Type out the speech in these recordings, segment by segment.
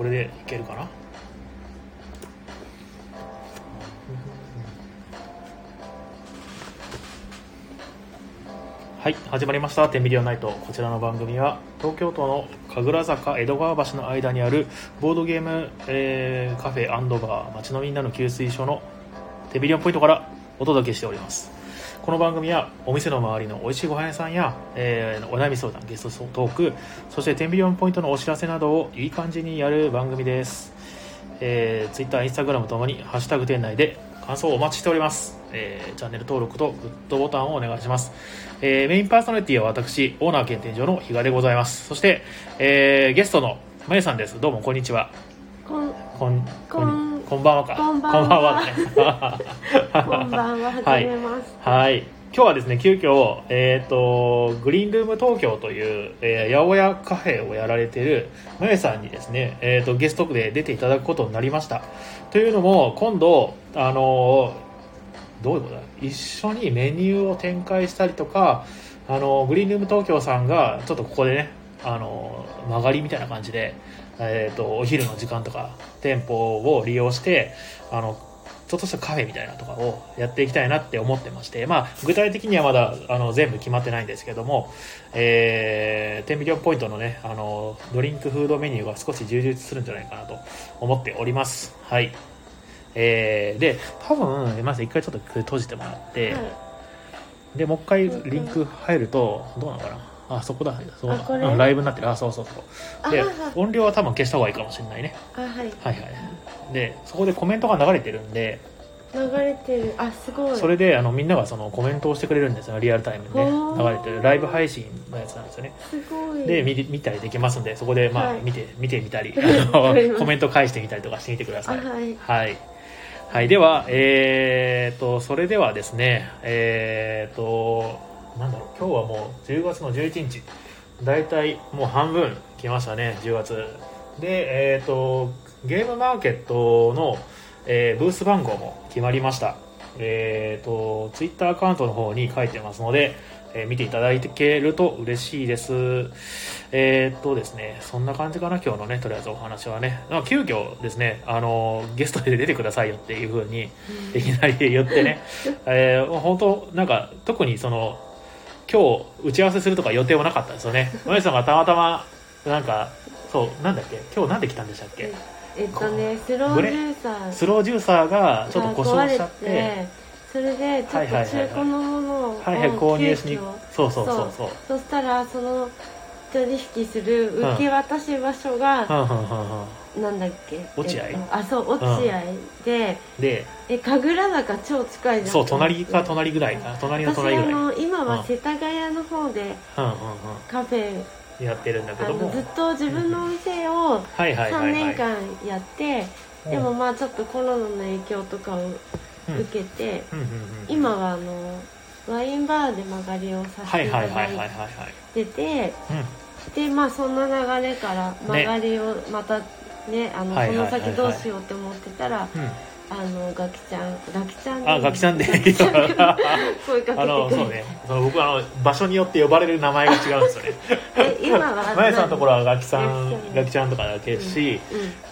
これでいけるかな？はい始まりました「テンビリオンナイト」こちらの番組は東京都の神楽坂江戸川橋の間にあるボードゲーム、えーカフェバー街のみんなの給水所のテンビリオンポイントからお届けしております。この番組はお店の周りの美味しいご飯屋さんや、えーお悩み相談ゲストトークそしてテンビリオンポイントのお知らせなどをいい感じにやる番組です、えー、Twitter、Instagram ともに「ハッシュタグ店内」で感想をお待ちしております、えーチャンネル登録とグッドボタンをお願いします、えーメインパーソナリティは私オーナー兼店長の比嘉でございます。そして、えーゲストのまゆさんです。どうもこんにちは。こんこんこんこんばんはかこんばんはここんばんは、はじ めまして。はい。今日はですね、急遽、えっ、と、グリーンルーム東京という、えー八百屋カフェをやられてる、まゆさんにですね、えっ、と、ゲストで出ていただくことになりました。というのも、今度、あのーどういうことだ？一緒にメニューを展開したりとか、あのグリーンルーム東京さんが、ちょっとここでね、あの曲がりみたいな感じで、えっ、と、お昼の時間とか、店舗を利用して、あの、ちょっとしたカフェみたいなとかをやっていきたいなって思ってまして、まあ、具体的にはまだあの全部決まってないんですけども、えー、10ミリオンポイントのね、あの、ドリンクフードメニューが少し充実するんじゃないかなと思っております。はい。えー、で、多分、まず一回ちょっと閉じてもらって、はいで、もう一回リンク入ると、どうなのかなあ、そこだ。そうこれ？うんライブになってる。あ、そうそうそう。であはい、音量は多分消した方がいいかもしれないね。あ、はい。はいはい。で、そこでコメントが流れてるんで、流れてる。あ、すごい。それであのみんながそのコメントをしてくれるんですよリアルタイムでねおー流れてるライブ配信のやつなんですよねすごい。で見見たりできますんでそこでまあ、はい見て見てみたり わかりますコメント返してみたりとかしてみてくだあ、さいはい。はい、はい、ではえー、とそれではですねえー、となんだろう今日はもう10月の11日。大体もう半分来ましたね10月。でえー、とゲームマーケットの、えーブース番号も決まりました。えー、とツイッターアカウントの方に書いてますので、えー見ていただけると嬉しいです。えー、っとですねそんな感じかな今日のねとりあえずお話はね。まあ急遽ですねあのゲストで出てくださいよっていう風にいきなり言ってね、えー、本当なんか特にその今日打ち合わせするとか予定はなかったんですよね。まゆさんがたまたまなんかそうなんだっけ？今日なんで来たんでしたっけ？えっとね、スロージューサー。スロージューサーがちょっと故障しちゃって。それでちょっと中古のものをはいはい購入しそうそうそうそうそしたらその取引する受け渡し場所が、はんはんはんはんなんだっけ落合えっとあそう落合で、でえ神楽坂超近いじゃん。そう隣か隣ぐらいか隣の私隣ぐらい。あの今うん。は世田谷の方でカフェうん。やってるんだけども。ずっと自分のお店をはいはいは3いはい。年間やってでもまあちょっとコロナの影響とかをうん。受けて今はあのワインバーで曲がりをさせはいていただはいててうんでまあそんな流れから曲がりをまたねあのはいはいはいはい。その先どうしようって思ってたらうんあのガキちゃんガキちゃんあガキちゃんで。声かけあのて。くれそうね。その僕あの場所によって呼ばれる名前が違うんですよね。て今は まやさんのところはガキさガんキちゃんガキちゃんとかだけし、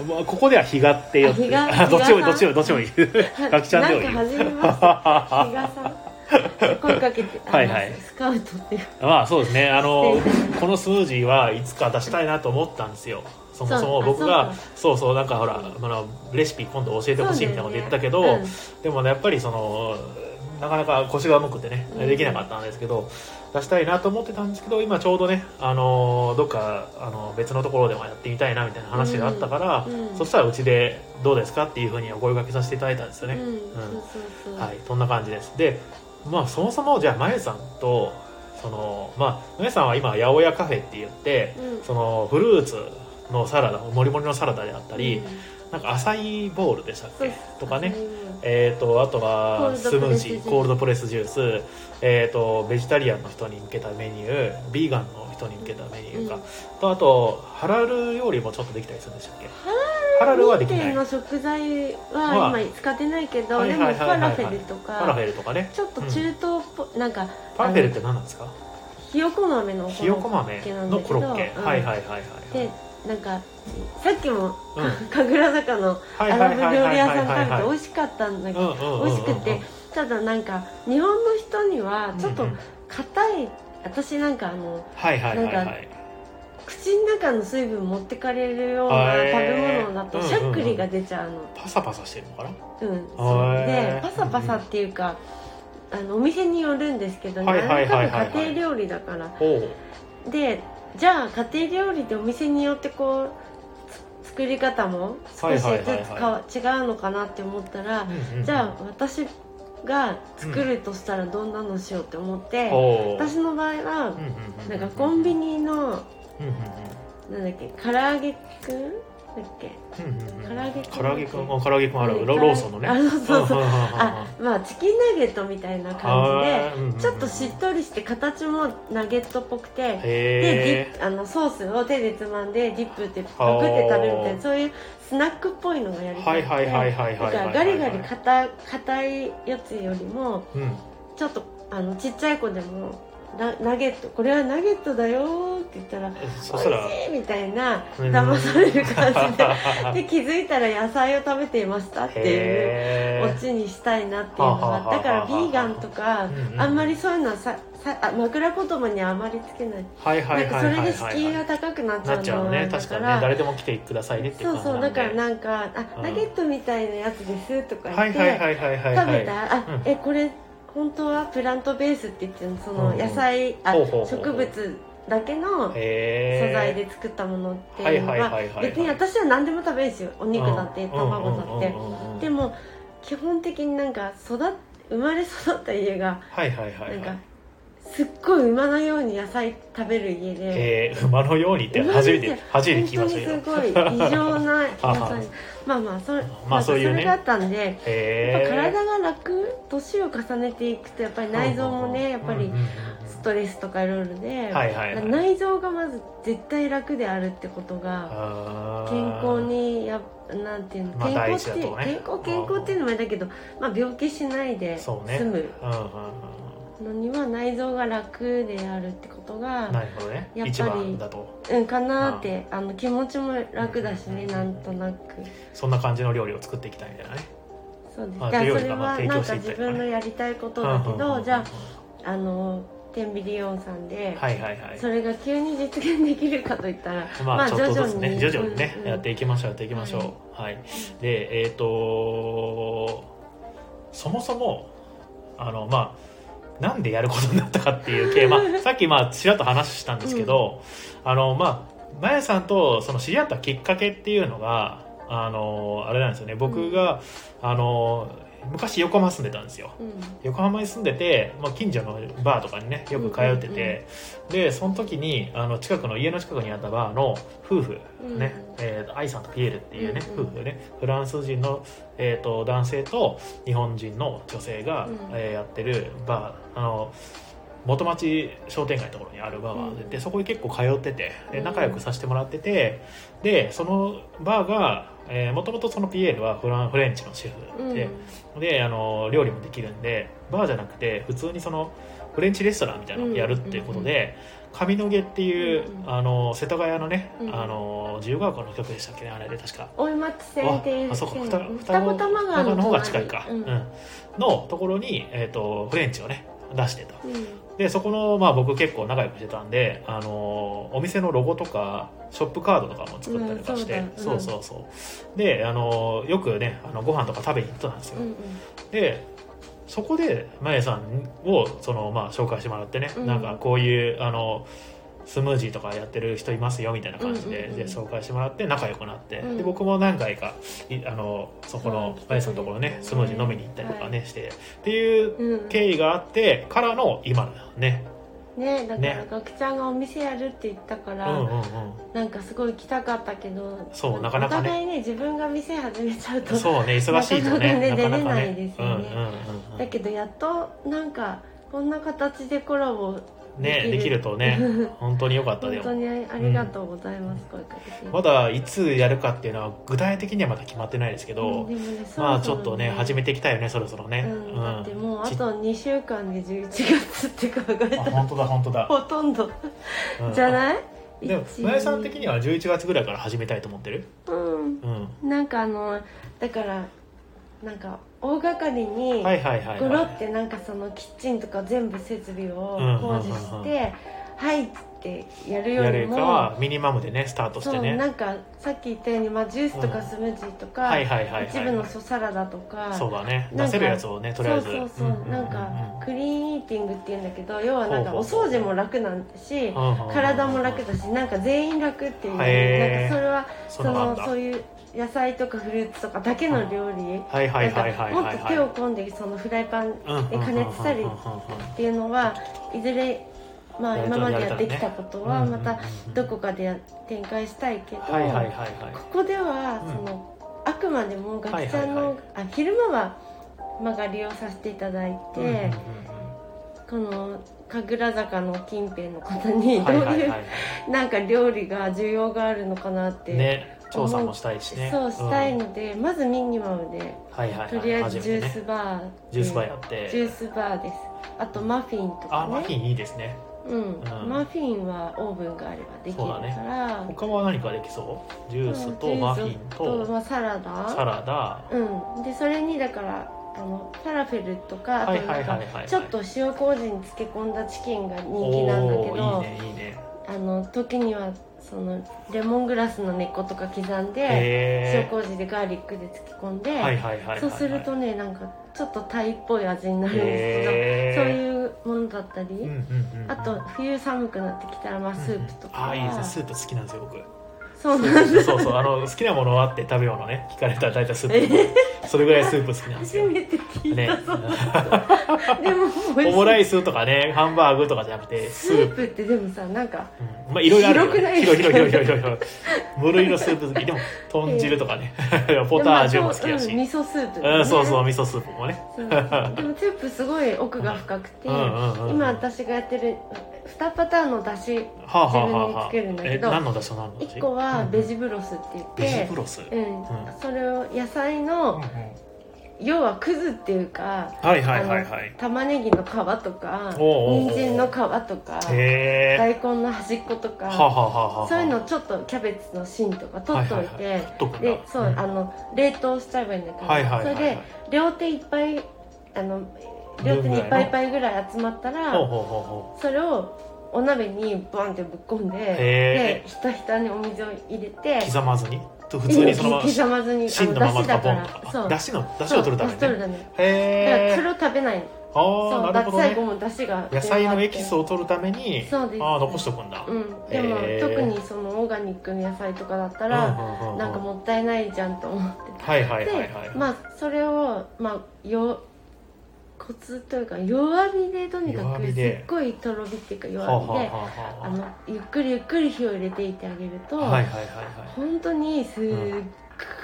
うんまあここでは比嘉って呼って。あどっちもどっちもどっちもいい。ガキちゃんでもいい。なんか初めましん。声かけてあのはいはい。スカウトっていう。まあそうですね。あのこのスムージーはいつか出したいなと思ったんですよそもそも僕がそうか。そうなんかほら、あのレシピ今度教えてほしいみたいなこと言ったけど、そうだよね。でもねやっぱりそのなかなか腰が重くてねうん。できなかったんですけど、出したいなと思ってたんですけど今ちょうどねあのどっかあの別のところでもやってみたいなみたいな話があったから、うん。うん。そしたらうちでどうですかっていうふうにお声掛けさせていただいたんですよね、はいそんな感じです。でまあそもそもじゃあまゆさんとそのまあまゆさんは今八百屋カフェって言って、うん。そのフルーツのサラダもりもりのサラダであったり、うん。なんかアサイボールでしたっけ？とかね。えー、とあとコはスムージーコールドプレスジュース、えー、とベジタリアンの人に向けたメニュービーガンの人に向けたメニューか、うん。とあとハラル料理もちょっとできたりするんでしたっけ？ハラルはできない。店の食材まはあ今使ってないけど、はい。でもフはいはいはいはい。ァラフェルとファラフかェルとかね。ちょっと中東っぽい、なんかファラフェルって何なんですか？ひよこ豆のひよこ豆のコロッケ、うん。はいはいはいはいはい。でなんかさっきも、うん。神楽坂のはいアラブ料理屋さん食べて美味しかったんだけどうんうんうんうん美味しくて。ただなんか日本の人にはちょっとうんうん硬い私なんかあの口の中の水分持ってかれるような食べ物だとうんうんしゃっくりが出ちゃうの。パサパサしてるのかな？うん。そう。でパサパサっていうかあのお店によるんですけどはいはいはいはいはい。何回も家庭料理だから。でじゃあ家庭料理ってお店によってこうつ作り方も少しずつ違うのかなって思ったら、うんうんじゃあ私が作るとしたらどんなのしようって思って、おう私の場合はうんうんうんなんかコンビニのうんうん。なんだっけ唐揚げくんだっけ？うんうんうん。唐揚げくん。唐揚げくん。あ唐揚げくんある。ねロローソンのね。あそうそうそう。あまあチキンナゲットみたいな感はい。うんうんちょっとしっとりして形もナゲットっぽくてでへディあのソースを手でつまんでディップってパクって食べるみたいなそういうスナックっぽいのがやりーたくて。はいはいはいはいはいだはいからガリガリ硬硬いやつよりもうん。ちょっとあのちっちゃい子でもナナゲットこれはナゲットだよって言ったらそしたら美味しいみたいなうん。騙される感じで。で気づいたら野菜を食べていましたっていうオチにしたいなっていうのがだからビーガンとかあんまりそういうのはささあ枕言葉にはあまりつけない。はいはいそれで敷居が高くなっちゃうのだか確かにね。ら誰でも来てくださいねってそうそうだからなんか「あうん。ナゲットみたいなやつです」とかはい言ってはいはいはいはいはい食べた？ら「あうん。えこれ本当はプラントベース」って言ってその野菜あ植物だけの素材で作ったものっていうのは別に私は何でも食べるんですよ。お肉だってうん卵だって。でも基本的になんか育っ生まれ育った家がはいはいはいなんかはいすっごい馬のように野菜食べる家で。えー。馬のようにって初めて初めて聞きましたけど。本当にすごい異常な野菜 まあまあそれ,、まあそういうね。それがあったんでやっぱ体が楽年を重ねていくとやっぱり内臓もねやっぱりストレスとかいろいろで、はいはいはい内臓がまず絶対楽であるってことが健康にやなんていうの、まあ健康って、大事だとね健康健康っていうのもあれだけど、まあ、病気しないで済そうねむうんうんのには内臓が楽であるってことうんがなるほどね。やっぱりだと。うんかなってあの気持ちも楽だしねうんなんとなく。そんな感じの料理を作っていきたいみたいなね。そうです、まあじゃあそれはなんか自分のやりたいことだけどじゃああのテンビリオンさんで、はいはいはい。それが急に実現できるかといったらまあちょっとずつね徐徐々に々にねやっていきましょうやっていきましょう。はい。でえっとそもそもあのまあなんでやることになったかっていう系、まあ、さっきまあちらっと話したんですけど、あのまあまやさんとその知り合ったきっかけっていうのがあのあれなんですよね。僕が、あの昔横浜住んでたんですよ。うん。横浜に住んでて、まあ、近所のバーとかにねよく通ってて、でその時にあの近くの家の近くにあったバーの夫婦ね、えーと愛さんとピエールっていうね、うんうん。夫婦ねフランス人の、えー、と男性と日本人の女性が、うん。えーやってるバー。あの元町商店街のところにあるバーがあって、うん。でそこに結構通っててでうん仲良くさせてもらっててでそのバーがもともとそのピエールはフランフレンチのシェうん。フで、であの料理もできるんでバーじゃなくて普通にそのフレンチレストランみたいなのをやるっていうことで、上野毛っていう、あの瀬戸谷のね、うん。あの自由が丘の曲でしたっけねあれで確か。大井町線っていうあそうか線。双二子玉川のの方が近いか、うん。うん。のところに、えー、とフレンチをね出してと。うんでそこの、まあ、僕結構仲良くしてたんで、あのお店のロゴとかショップカードとかも作ったりとかして、うんそうだそうそうそう。で、あのよくねあのご飯とか食べに行ってたんですよ、うんうん。でそこでまやさんをその、まあ、紹介してもらってね、うん。なんかこういうあのスムージーとかやってる人いますよみたいな感じで,、うんうんうんで紹介してもらって仲良くなって、うん。で僕も何回かいあのそこのそうまやさんのところねスムージー飲みに行ったりとかね、はしてっていううん経緯があってからの今のね。ねだからね。ガクちゃんがお店やるって言ったから、うんうんうん。なんかすごい行きたかったけどそうなかなかね。お互いね自分が店始めちゃうとそうね忙しいとねなかなかね出れないねですよね。うんうんうんうん。だけどやっとなんかこんな形でコラボね できるとね 本当に良かったでも。本当にありがとうございます、声かけて。まだいつやるかっていうのは具体的にはまだ決まってないですけど、うんねまあちょっとね始めめていきたいよねそろそろね、うん、だってもうあちと2週間で11月って考えたあら本当だ本当だ、ほとんど。うん。じゃない？でも一村井さん的には11月ぐらいから始めたいと思ってる？うん。うん。なんかあのだからなんか大掛かりにゴロはいってなんかそのキッチンとか全部設備をうん工事して「はい」ってやるよやるかりもはミニマムでねスタートしてそうねなんかさっき言ったように、まあ、ジュースとかうんスムージーとか、はいはいはいはい一部のそうサラダとかそうだね。なんか出せるやつをねとりあえず。そうそうそう、んなんかクリーンイーティングっていうんだけど要はなんかおほうほう。掃除も楽なんだし体も楽だしなんか全員楽っていうへー。なんかそれはそそのそういう野菜とかフルーツとかだけの料理はいはいはいはいもっはい。と手を込んでそのフライパンで加熱したりっていうのはいずれまあ今までやってきたことはまたどこかでや展開したいけど、ここではうん。その、あくまでもガキちゃんの、あ昼間は、まあ、が利用させていただいて、この神楽坂の近辺の方にどういうなんか料理が需要があるのかなって、調査もしたいしね。そうしたいんので、まずミニマムでとりあえずジュースバー、ジュースバーやって。ジュースバーです。あとマフィンとかね。あマフィンいいですねうん。うんマフィンはオーブンがあればできるから、他は何かできそう？ジュースとマフィンとまあ、サラダ。サラダ。うん。でそれにだからあのファラフェルとかあとかちょっと塩麹に漬け込んだチキンが人気なんだけおどーいいねいいね。あの時にはそのレモングラスの根っことか刻んで塩へ麹でガーリックで漬け込んで、えはいはいはいはい。そうするとねなんかちょっとタイっぽい味になるんですけどそういうものだったり、うんうんうんうん。あと冬寒くなってきたらまあスープとか、ああいいですね。スープ好きなんですよ僕。そうなんです。そうそう。あの好きなものあって食べ物ね。聞かれたら大体スープ それぐらいスープ好きなんですよ。初めて聞いね。た、そうでも美味しいオムライスとかねハンバーグとかじゃなくてススープ。ープってでもさなんかうん。まあいろいろあるよ広くない？広い広い広い広い。無類のスープ好き。でも豚汁とかね。ポタージュも好きだし、でもまあそううん味噌スープうん、そうそう味噌スープもね。そう。でもスープすごい奥が深くて、うんうんうん今私がやってる2パターンのだしはあはあはあ自分では作るんだけどえ何のだしと何の？だし1個はベジうん。ブロスって言って、ベジブロス、うん。うんそれを野菜の、要はくずっていうか、はいはいはいはあのい玉ねぎの皮とか人参の皮とか大根の端っことか、そういうのちょっとキャベツの芯とか取っといて、はいはいはい。取っとくんだ。でそう、うん。あの冷凍しちゃえばいいんだけど、はいはいはいはい。それで両手いっぱいあの両手にいっぱいいっぱいぐらい集まったらそれをお鍋にバンってぶっ込んでへでひたひたにお水を入れてう刻まずにと普通にそのまま刻まずに芯のままカポンとだしのだしを取るためにね。取るたらへえそれを食べないああなるほどね。最後もだしが野菜のエキスをを取るためにそうです。ああ残しとくんだ、うん。でも特にそのオーガニックの野菜とかだったら、うんうんうん。なんかもったいないじゃんと思って。はいはいはいはい。でまあそれをまあよコツというか弱火でとにかくすっごいとろ火っていうかはあ弱火ではあ。のゆっくりゆっくり火を入れていってあげると、はいはいはいはい本当にすっ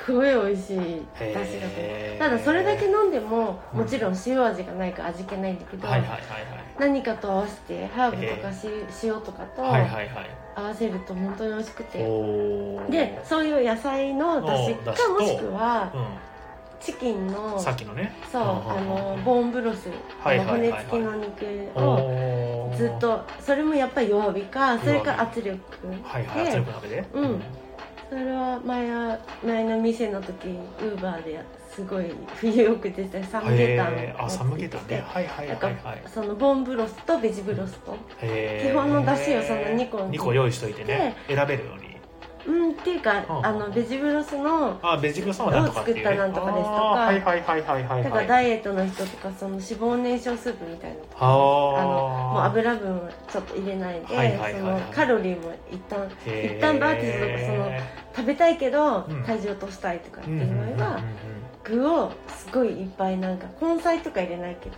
ごい美味しい出汁が出る。へーただそれだけ飲んでもうん。もちろん塩味がないから味気ないんだけど、はいはいはい何かと合わせてハーブとかし塩とかと合わせると本当に美味しくて、でそういう野菜の出汁かもしくはうチキンのん、さっきのね。そうあのンボーンブロス、骨付きの肉をずっとそれもやっぱり弱火かそれか圧力はいはい圧力鍋で？うん。それは前は前の店の時ウーバーですごい冬よく出てたサムゲタンあサムゲタンね。はいはいはいはい。そのボーンブロスとベジブロスと。基本の出汁をその2個2個用意しといてね。選べるようにうんっていうかうんあ。のベジブロスのあベジブロスはなんとかっていう、ね、どう作ったなんとかですとか。はいはいはいはいはい。だからダイエットの人とかその脂肪燃焼スープみたいなのとかあ。のもう油分をちょっと入れないで、はいはいはいはい。そのカロリーも一旦一旦バーティスとかその食べたいけど、うん。体重落としたいとかってうんいう場合は、具をすごいいっぱいなんか根菜とか入れないけど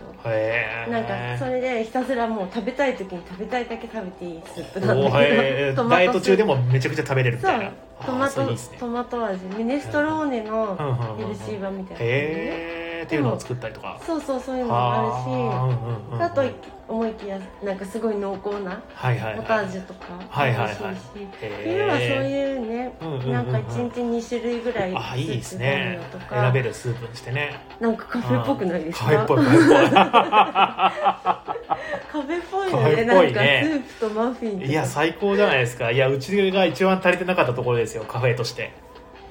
なんかそれでひたすらもう食べたい時に食べたいだけ食べていいスープなんだけどダイエット中でももめちゃくちゃ食べれるみたいな。トマトね。トマト味。ミネストローネのヘルシー版みたいな、へー。っていうのを作ったりとか。そうそうそういうのもあるし。あと思いきやなんかすごい濃厚なポタージュとか美味しいし冬はそういうねうんうんうんうん。なんか1日2種類ぐらいあいいですね。選べるスープにしてね。なんかカフェっぽくないですか？カフェっぽい。カフェっぽいよね。なんかスープとマフィンいや最高じゃないですか。いやうちが一番足りてなかったところですよカフェとして。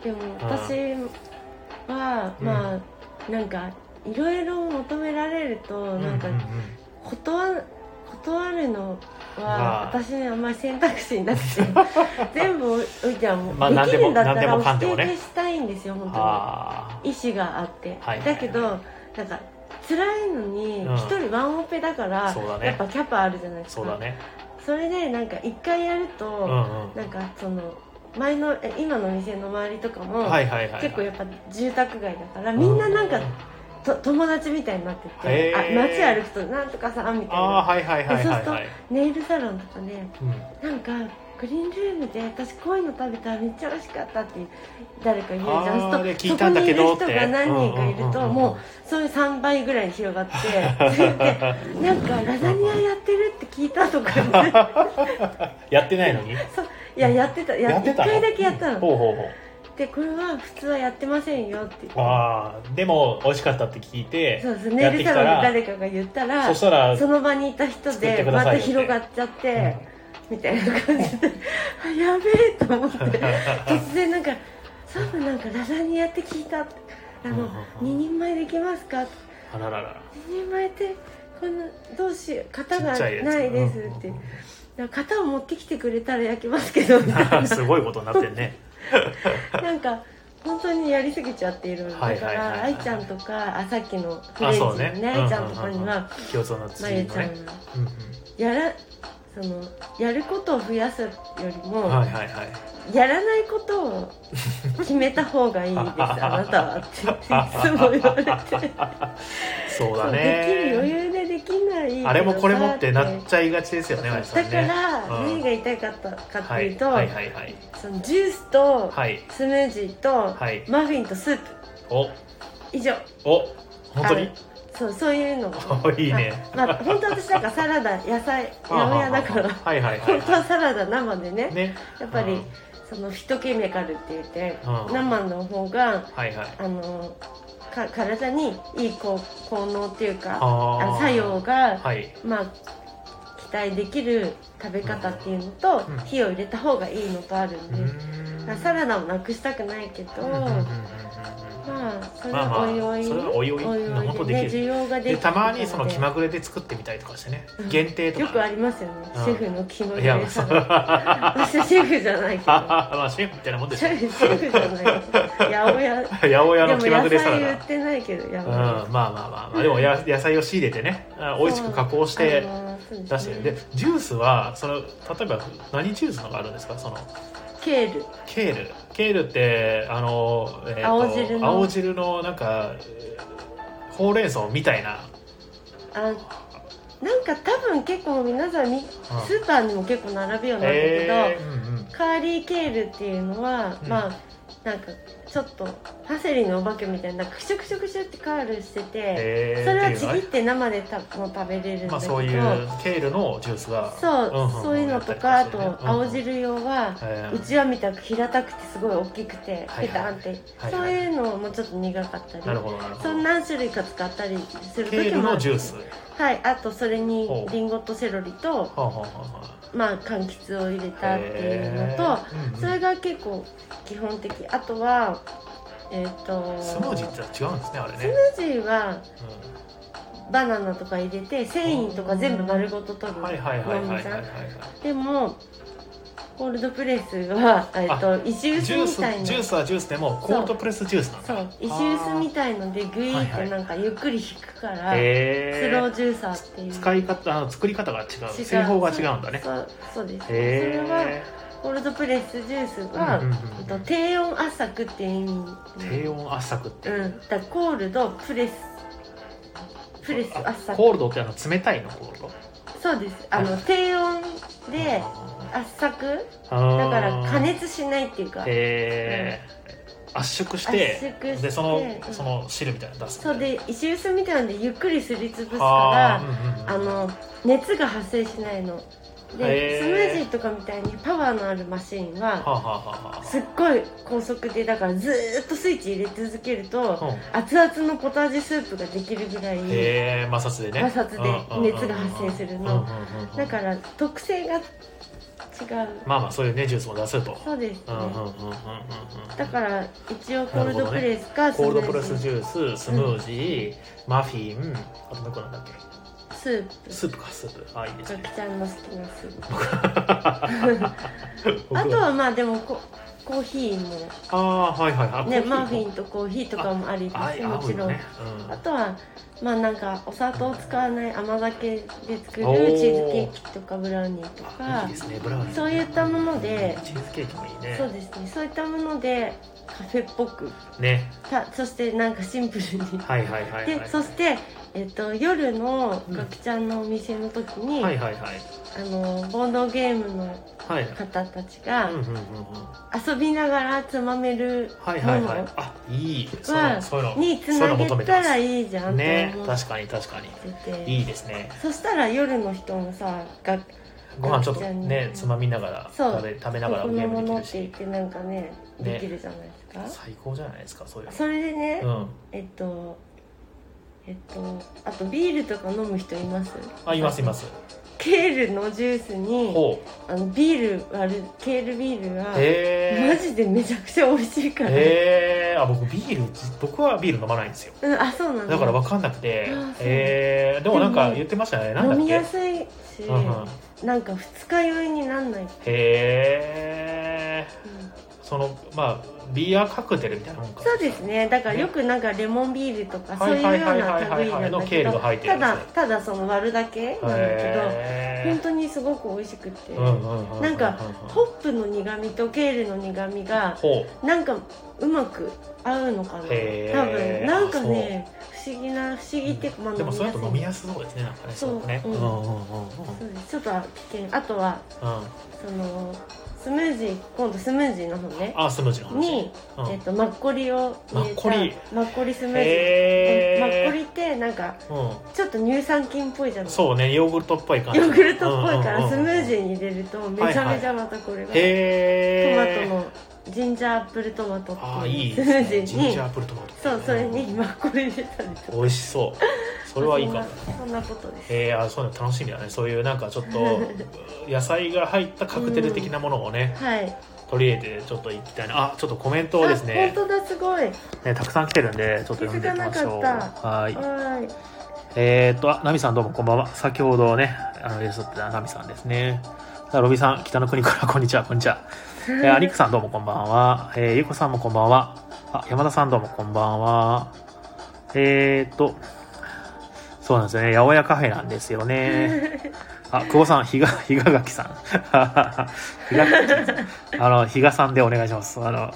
でも私は、うん。まあなんかいろいろ求められるとなんかうううん断る断るのまあ。は私にあんまり選択肢なくて 全部置いてはもう、まあ何できるんだったら否もかんでもね。定したいんですよ本当あに意思があって、はいだけどなんか辛いのにうん。一人ワンオペだから、ね。やっぱキャパあるじゃないあですか。そね。それでなんか一回やると、うんうん。なんかその前のえ今の店の周りとかも、はいはいはいはい。結構やっぱ住宅街だからみんななんか、と友達みたいになってへてあー街歩くとなんとかさんみたいな。はいはいはいはいそうするはいネイルサロンとかねうん。なんかグリーンルームで私こういうの食べたらめっちゃ美味しかったって誰か言うじゃん。そこにいる人が何人かいるうんうんうんうん。ともうそういう3倍ぐらいに広がってそれでなんかラザニアやってるって聞いたとか やってないのに？そう。いややってた。ややってたの？1回だけやったの。ほうほうほうでこれは普通はやってませんよって言って。ああでも美味しかったって聞いてそうそうやネイルサロンでってきたら誰かが言ったらそしたらその場にいた人でまた広がっちゃって、みたいな感じであやべえと思って。突然なんか「サブなんかラザニアって聞いた」って「あのうんうんうん。2人前できますか?」ってあららら「2人前ってこんなどうしよう型がないです」って。うんうん「だから型を持ってきてくれたら焼きますけど」すごいことになってんね なんか本当にやりすぎちゃっているだから愛ちゃんとかあさっきのフレンチのね。ね愛ちゃんとかにはまゆちゃんが。ねうんうん。やらそのやることを増やすよりも、はいはいはい。やらないことを決めた方がいいです。あなたは。っていつも言われて。そうだそうできる余ね裕でできないあれもこれもってなっゃちゃいがちですよねマリさだから、うん。何が言いかったかってはいいうと、はいはいはいそのジュースとはい。スムージーと、はい。マフィンとスープ。お。以上。お。本当に？そうそういうのおいいね。まあ本当私なんかサラダ野菜八百屋だから。はいはいはい本当ははサラダ生でね。いね。やっぱり、うん。そのフィトケミカルって言って、うん。生の方がはいはい。あのか体にいい効効能っていうかあ作用が、はい。まあ期待できる食べ方っていうのと、うん。火を入れた方がいいのとあるんうで、ーん。サラダをなくしたくないけど、うんうんうんまあそれまあまあはおいおい、それはおいおい。本当できる。需要がでた。まにそのる気まぐれで作ってみたりとかしてね。うん。限定とか。よくありますよね、うん。シェフの気まぐいやれさが私シェフじゃないけど。まあシェフみたいなもんでしょシェフシェフじゃない。けど八百屋。八百屋でもの気まぐれ野サラダ菜売ってないけど八百屋。うん、まあまあまあまあ。でもや野菜を仕入れてねあ美味しく加工して出してるでジュースはその例えば何ジュースのがあるんですか？そのケール。ケールケールってあの、えーと青汁の。青汁のなんかえーほうれん草みたいな。あなんか多分結構皆さんみスーパーにも結構並ぶようになったけど、えーうんうん。カーリーケールっていうのは、うん。まあなんかちょっとパセリのお化けみたいなクシュクシュクシュってカールしてて、えーそれはちぎって生でたも食べれるんだけど、まあそういうケールのジュースが。そう、んんんそういうのとかあと青汁用は、えーうちわみたく平たくてすごい大きくてはいペタンって、はいそういうのもちょっと苦かったり、なるほどなるほど。そん何種類か使ったりするケール時もある。のジュース。はいあとそれにリンゴとセロリとまあ柑橘を入れたっていうのと、うんうん。それが結構基本的。あとはえっ、とスムージーって違うんですねあれね。スムージーはバナナとか入れて繊維とか全部丸ごと取るうん。はいはいはいはい飲みじゃんはい。はいでもコールドプレスは、えっと石臼ジュースみたいな。ジュースはジュースでもコールドプレスジュースなんだ。そう石臼みたいのでグイーっはいはいてなんかゆっくり引くから、へスローージューサーっていう。使い方あの作り方が違違う。う製法が違うんだね。そうそうです、へそれはえコールドプレスジュースは、うんうんと低温圧搾っていう意味。低温圧搾って。いう、うん。だからコールドプレス。プレス圧搾コールドってあの冷たいのコールド？そうです。あの低温で圧搾だだから加熱しないっていうか。へえ圧縮して圧縮してでそのうん。その汁みたいなの出すそうで石臼みたいなんでゆっくりすりつぶすあからーうんうんうん。あの熱が発生しないのでスムージーとかみたいにパワーのあるマシンはすっごい高速でだからずーっとスイッチ入れ続けると熱々のポタージュスープができるぐらい摩擦でね。摩擦で熱が発生するの。だから特性が違う。まあまあそういうねジュースも出せると。そうですだから一応コールドプレスかスコールドプレスジューススムージー、マフィン。あともう一個なんだっけ？スープ。スープかスープ。あいいですね。ガキちゃんの好きなスープ僕あとはまあでもココーヒーも。ああはいはい。あねコーヒマフィンとコーヒーとかもありもちろん、ね、あとはまあなんかお砂糖を使わない甘酒で作るチーズケーキとかブラウニーとか。いですね。ブラウニーそういったもので。チーズケーキもいいね。そうですね。そういったものでカフェっぽく。ね。たそしてなんかシンプルに。はいはいはいはい。でそして、えっと夜のガキちゃんのお店の時に、はいはいはい。あのボードゲームのはい。方たちが遊びながらつまめるはいはいはい。ものあいい。そういうはのそういうのにつなげたらいいじゃんね確かに確かに。いいですね。そしたら夜の人もさがご飯ちょっとねつまみながら食べ食べながらこゲーのものっムできるし。て言ってなんかねね。できるじゃないですか、最高じゃないですかそういうそれでね、のうん。えっとえっとあとビールとか飲む人います？あいますいます。ケールのジュースにほあのビール割るケールビールうがへえマジでめちゃくちゃ美味しいから、へえあ僕ビール僕はビール飲まないんですよ。うん、あそうなんだ。から分かんなくて。あそうえー、でもなんか言ってましたね。なんだっ飲みけやすいし、うんうん。なんか二日酔いになんない、へえうんそのまあビアカクテルみたいなもんか。そうですね。だからねよくなんかレモンビールとかそういうような類なんだけどが入ってるやつただただその割るだけなんだけどへ本当にすごく美味しくて、なんかホップの苦味とケールの苦味がほなんかうまく合うのかな。多分なんかね不思議な不思議っていうか、まあうでもそれだと飲みやすすそうですねなんかね。そうね。うちょっと危険。あとはうん。そのスムージー今度スムージーの方ね。あスムージーの話に、うん。えっとマッコリを入れたマッコリ。マッコリスムージー。マッコリってなんかうちょっと乳酸菌っぽいじゃない？んそうねヨーグルトっぽい感じ。ヨーグルトっぽいからスムージーに入れるとめちゃめちゃまたこれが、へえトマトのジンジャーアップルトマトあってーいいね。ジンジャーアップルトマト。そうそれにマッコリ入れたりとか美味しそう。それはいいかも。そんなことです。えー、あそういうの楽しみだね。そういうなんかちょっと 野菜が入ったカクテル的なものをね、はい。取り入れてちょっといきたいな。あちょっとコメントをですね。あ本当だすごい。ねたくさん来てるんでちょっと読んでいきましょう。はい。はい。えー、っとあナミさんどうもこんばんは。先ほどねあのレスってたナミさんですね。ロビさん北の国からこんにちはこんにちはえー、アリックさんどうもこんばんは。えー、ゆうこさんもこんばんは。あ、山田さんどうもこんばんは。えーっと、そうなんですよね。八百屋カフェなんですよね。あ、久保さん、ひが、ひががきさん。ひががきさん。あの、ひがさんでお願いします。あの、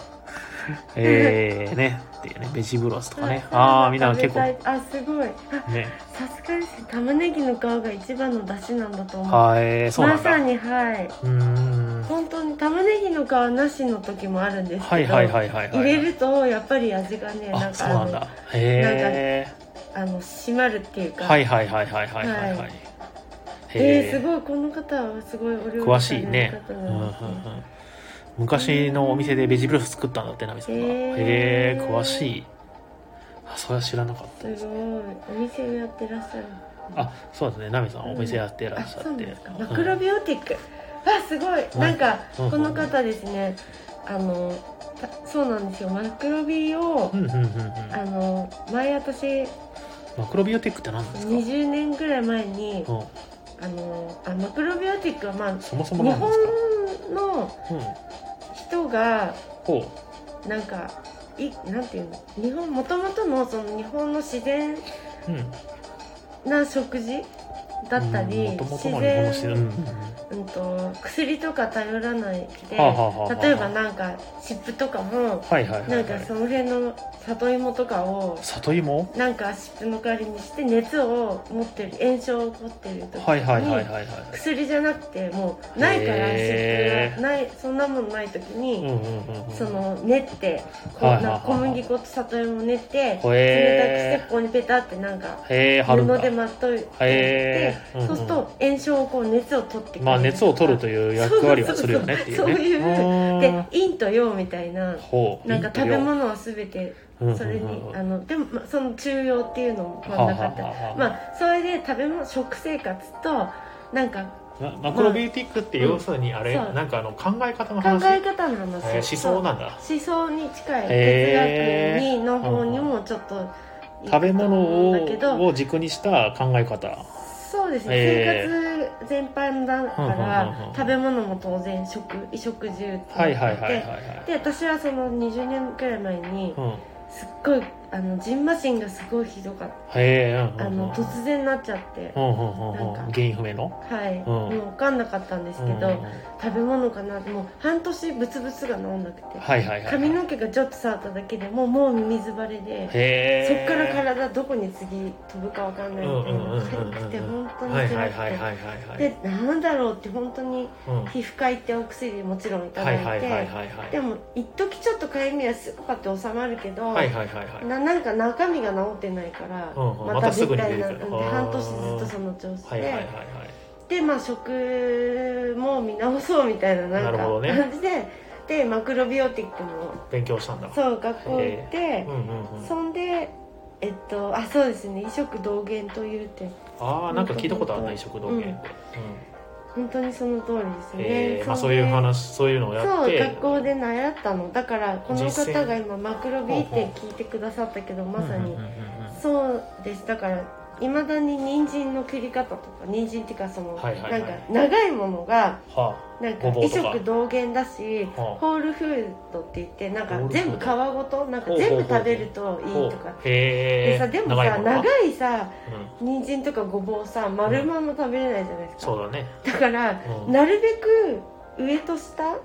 えー、ね、っていうね、ベジブロスとかね。あー、みんな結構、あすごいあね。さすがですね玉ねぎの皮が一番の出汁なんだと思うはい、えーそう。まさうにはいーん。本当に玉ねぎの皮なしの時もあるんですけど、はいはいはいはいはい。入れるとやっぱり味がねなあ、んかそうなんだ。へあの締まるっていうー。かはいはいはいはいはいはいは。はいえー、すごいこの方はすごいお料理詳しいねうんうんうん方なんですね昔のお店でベジブロス作ったんだってナミさんが。へえ詳しい。あそれは知らなかった。ですすごい。お店をやってらっしゃるあそうですね。ナミさんお店やってらあっしゃって。マクロビオティック、あすごい。うんなんかうん。この方ですね。あのたそうなんですよ。マクロビをうんうんうんうん。あの前私マクロビオティックって何ですか？20年ぐらい前にうんあのあマクロビオティックはまあそもそも日本のうん。人がほなんかいなんていうの？日本もともとのその日本の自然ううん。な食事だったりもともと自然然、うんうん、と薬とか頼らないで、はあはあはあはあ例えばなんか湿布とかもはいはいはいなんはいかその辺の里芋とかを里芋？なんか湿布の代わりにして熱を持ってる炎症を起こってる時に、はいはいはいはいはい。薬じゃなくてもうないから湿布がないそんなもんない時に、うんうんうんうん。その練ってこうはいは小麦粉と里芋練って冷たくしてへここにペタってなんか布でまっといて、へーうんうん。そうすると炎症をこう熱を取ってまあ熱を取るという役割はするよねっていうね。そういう。うで陰と陽みたいななんか食べ物は全てうんそれにうんうんあのでもまあその中庸っていうのも真ん中あって。はあはあはあ。まあそれで食べ物食生活となんかママクロビューティックって要するにあれ、そう。なんかあの考え方の考話え方の話、えー思想なんだ。思想に近い哲学にの方にもちょっと食べ物を軸にした考え方そうですね、え生活全般だから食べ物も当然食衣食住ってで私はその20年くらい前にうん。すっごいあのジンマシンがすごいひどかった。へえ。うんあの突然なっちゃって。うんうんうんうん。なんか。原因不明の？はい、ん。もう分かんなかったんですけど、食べ物かな？ってもう半年ブツブツが治んなくて、はいはいはい髪の毛がちょっと触っただけでもうもう水晴れでそっから体どこに次飛ぶか分かんないみたいな痒くて本当にはい辛くはいはいはいはいてはい。でなんだろうって本当にうん。皮膚科行ってお薬もちろんいたはいだいて、はいはいはいはい。でも一時ちょっとかゆみはすぐパッて収まるけど、はいはいはいはいななんか中身が治ってないから、うんうん。ままたすぐ絶に出てくる。対なうんで半年ずっとその調子で、はいはいはいはい。でまあ食も見直そうみたいななんか感じででマクロビオティックも勉強したんだ。そう学校行ってうん、うんうん。そんでえっとあそうですね異食同源というてああなんか聞いたことあるな移植道元って、本当にその通りですうんね、えーまあ、そういう話そういうのをやそうって学校で習ったの。だからこの方が今マクロビって聞いてくださったけどまさにそうですだからいまだに人参の切り方とか人参っていうかその、はいはいはい。なんか長いものがはなんか異ごぼうとか。食同源だしはあ。ホールフードって言ってなんか全部皮ごとなんか全部食べるとあいいとか。でさでもさ長はいさうん。人参とかごぼうさ丸まんま食べれないじゃないですか、そうだね。だからうん。なるべく上と下うん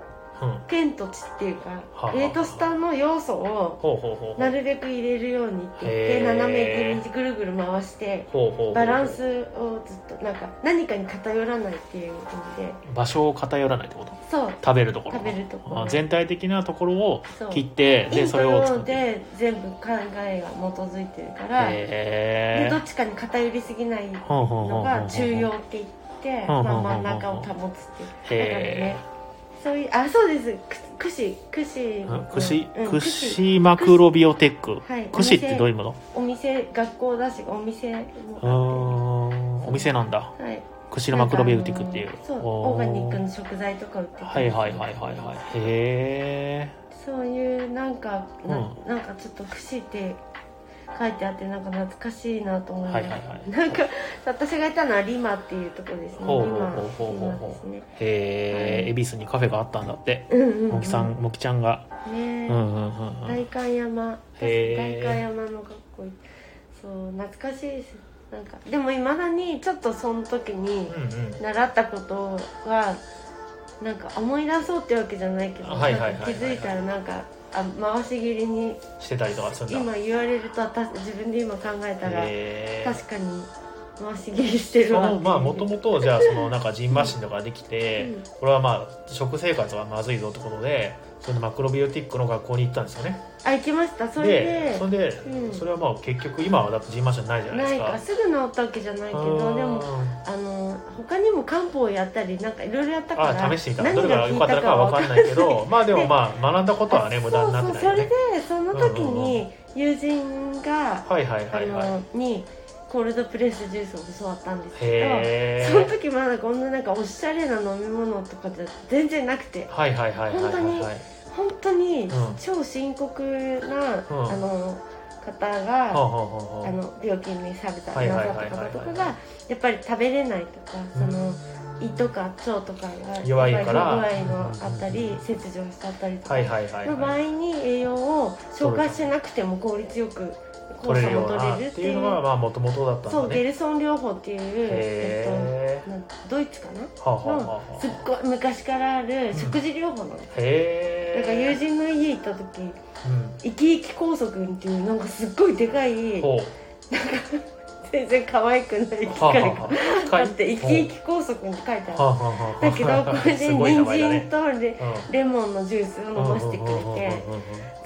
天と地っていうかはあ上と下の要素をなるべく入れるようにって言って斜めにぐるぐる回してバランスをずっとなんか何かに偏らないっていう意味で。場所を偏らないってこと？そう。食べるところ食べるところ。あ全体的なところを切ってでそれをと作って。で全部考えが基づいてるからでへどっちかに偏りすぎないのうが中庸って言って、まあ、真ん中を保つっていうだからねへそういうあそうです。く串串え串うん。串マクロビオテック。はい。串ってどういうもの？お店学校だしお店。もうーんお店なんだ。はい。串のマクロビオティックっていう。そうおオーガニックの食材とか売ってて。はいはいはいはいはい。へそういうなんかな,、うん。なんかちょっと串って書いてあってなんか懐かしいなと思いながら、はいはいはい。なんか私がいたのはリマっていうところですね。ほうほうね。えへえ恵比寿にカフェがあったんだって。うんうん、うん、もきさんもきちゃんが。ねえ、うんうんうんうん。代官山。へー。代官山の学校そう懐かしいですなんか。でもいまだにちょっとその時にうんうん。習ったことはなんか思い出そうってわけじゃないけど、気づいたらなんかあ回し切りにしてたりとかするんだ。今言われると私自分で今考えたら確かに回し切りしてるそわのまあもともとじゃあそのなんかジンマシンとかできて、うん。これはまあ食生活はまずいぞってことでそれでマクロビオティックの学校に行ったんですよね。あ行きました。それででそれで、うん。それはまあ結局今はだってジンマシンないじゃないですか。か。すぐ治ったわけじゃないけどでもあの他にも漢方をやったりなんかいろいろやったからあ試してみた。何どれが良かったのかは分かんないけどまあでもまあ学んだことはね無駄になってないよそうそうそれでねその時に友人が、はいはいあはいはい。のにコールドプレスジュースを教わったんですけどへそのえ時まだこんななんかおしゃれな飲み物とかじゃ全然なくて。はいはいはいはいはい本当にはい本当にうん。超深刻な、うん。あの方はあが、はあはあ。あの病気にされた方とかがやっぱり食べれないとかその胃とか腸とかが弱いから。やっぱり不具合のあったり切除しちゃったりとかの場合はい。に栄養を消化しなくても効率よく酵取れるような。ってていうのがまあもともとだったんそうだねゲルソン療法っていう、えへっと、なんドイツかな？えはあはあはあはあ。すっごい昔からある食事療法なの、へえなんか友人の家行った時うん。生き生き酵素君っていうなんかすっごいでかいほう。全然可愛くない機はあ械がはあ。はあって生き生き酵素君って書いてある。あはあはあだけど これで人参とレうん。レモンのジュースを飲ませてくれて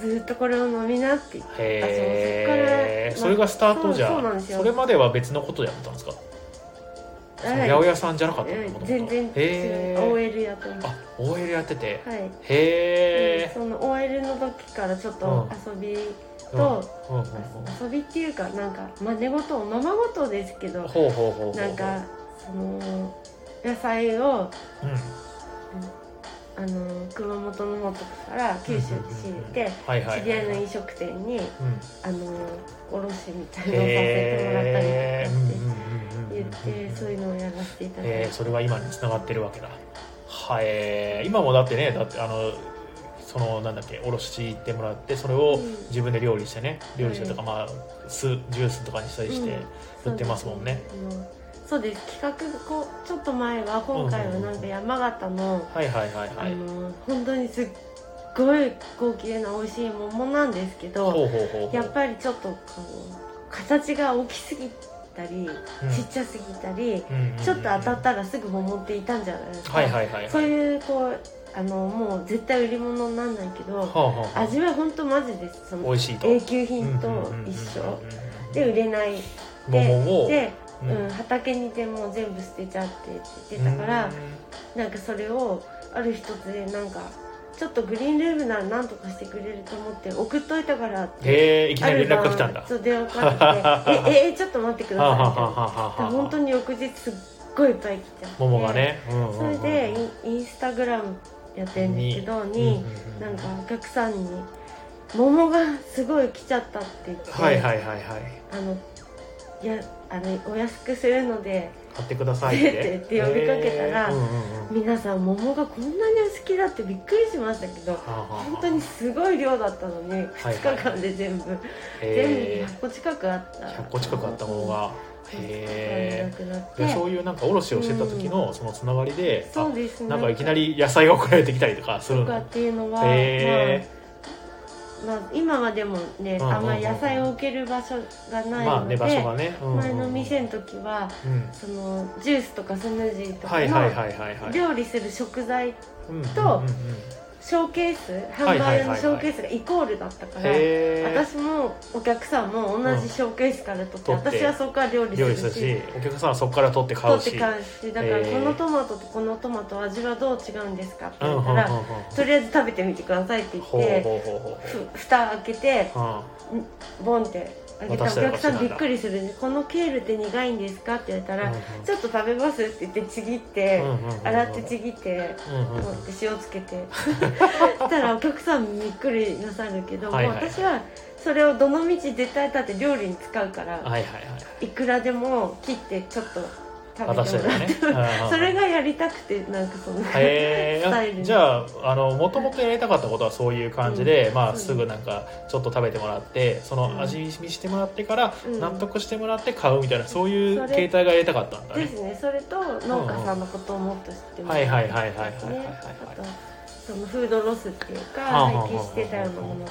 うんうんうんうんうんずっとこれを飲みなって言ってへえあそうそっからそれがスタートじゃそうそうなんですよ。それまでは別のことやってたんですか？八百屋さんじゃなかったの？全然違う。OL やってますあ OL やってて。はい。へえその OL の時からちょっと遊びと、うん。うんうん遊びっていうかなんか真似事おままごとですけどほうほうほう。なんかその野菜をうんあの熊本の方とかから九州で仕入れて知り合いの飲食店にうん。あの卸みたいなのをさせてもらったりへーとかしてうんうんうんうん言ってそういうのをやらせていただいて。えー、それは今に繋がってるわけだ。はえー、今もだってねだってあのそのなんだっけおろし行ってもらってそれをうん。自分で料理してね料理してとか、まあ酢ジュースとかにしたりして売ってますもんね、そうですあのそうです。企画こうちょっと前は今回はなんか山形の、はいはいはいはい。あの本当にすっごい高級な美味しい桃なんですけどほうほうほうほう。やっぱりちょっとこう形が大きすぎたり、うん。ちっちゃすぎたり、うんうんうんちょっと当たったらすぐ桃っていたんじゃないですか、はいはいはいはい。そういうこうあのもう絶対売り物にならないけどはあはあはあ。味は本当マジですその美味しいと。A 級品と一緒。で売れない。で桃をで、ううん。ん畑にでもう全部捨てちゃってって言ってたから、なんかそれをある一つでなんかちょっとグリーンルームなら何とかしてくれると思って送っといたからってへえいきなり連絡が来たんだ。そう電話かかってきて「ええちょっと待ってください」みたいなはあはあはあはあは。あ本当に翌日すっごいいっぱい来ちゃって桃がね、うんうんうんそれでインスタグラムやってるんですけどに、うんうんうん。なんかお客さんに「桃がすごい来ちゃった」って言って、はいはいはいはい。あのいやあのお安くするので買ってくださいって。って呼びかけたら皆さん桃がこんなにお好きだってびっくりしましたけど本当にすごい量だったのにはい2日間で全部、へ全部100個近くあった。ー100個近くあったものがへえて。そういうなんか卸をしてた時のそのつながりで、そうですね。あなんかいきなり野菜が送られてきたりとかするの。とかっていうのは、へまあ、まあ今はでもね、うんうんうんあんまり野菜を置ける場所がないので、まあねね、うんうん前の店の時はうん。そのジュースとかスムージーとかの料理する食材うんとショーケース販売用のショーケースがイコールだったから、私もお客さんも同じショーケースから取って,、取って。私はそこから料理す料るししお客さんはそこから取って買うし。取って買うしだからこのトマトとこのトマト味はどう違うんですかってうんうん言ったら、うんうんとりあえず食べてみてくださいって言ってほうほうほうほうふ蓋開けてほうボンって開けたお客さんびっくりするね。このケールって苦いんですか？って言われたら、うんうんちょっと食べますって言ってちぎって、うんうん洗ってちぎってうんうんって塩つけて。そしたらお客さんびっくりなさるけど、はいはいはい。もう私はそれをどのみち絶対だって料理に使うから、はいはいはい。いくらでも切ってちょっと食べ渡して。ねうん うん。それがやりたくてなんかそのへ スタイルに。えじゃああのもともとやりたかったことはそういう感じで、まあ、うんすぐなんかちょっと食べてもらってその味見してもらってからうん。納得してもらって買うみたいなそういう形態がやりたかったんだね。ですね。それと農家さんのことをもっと知ってもらはいはいたはいはいはいはいはい。あとそのフードロスっていうか廃棄してたようなものとか。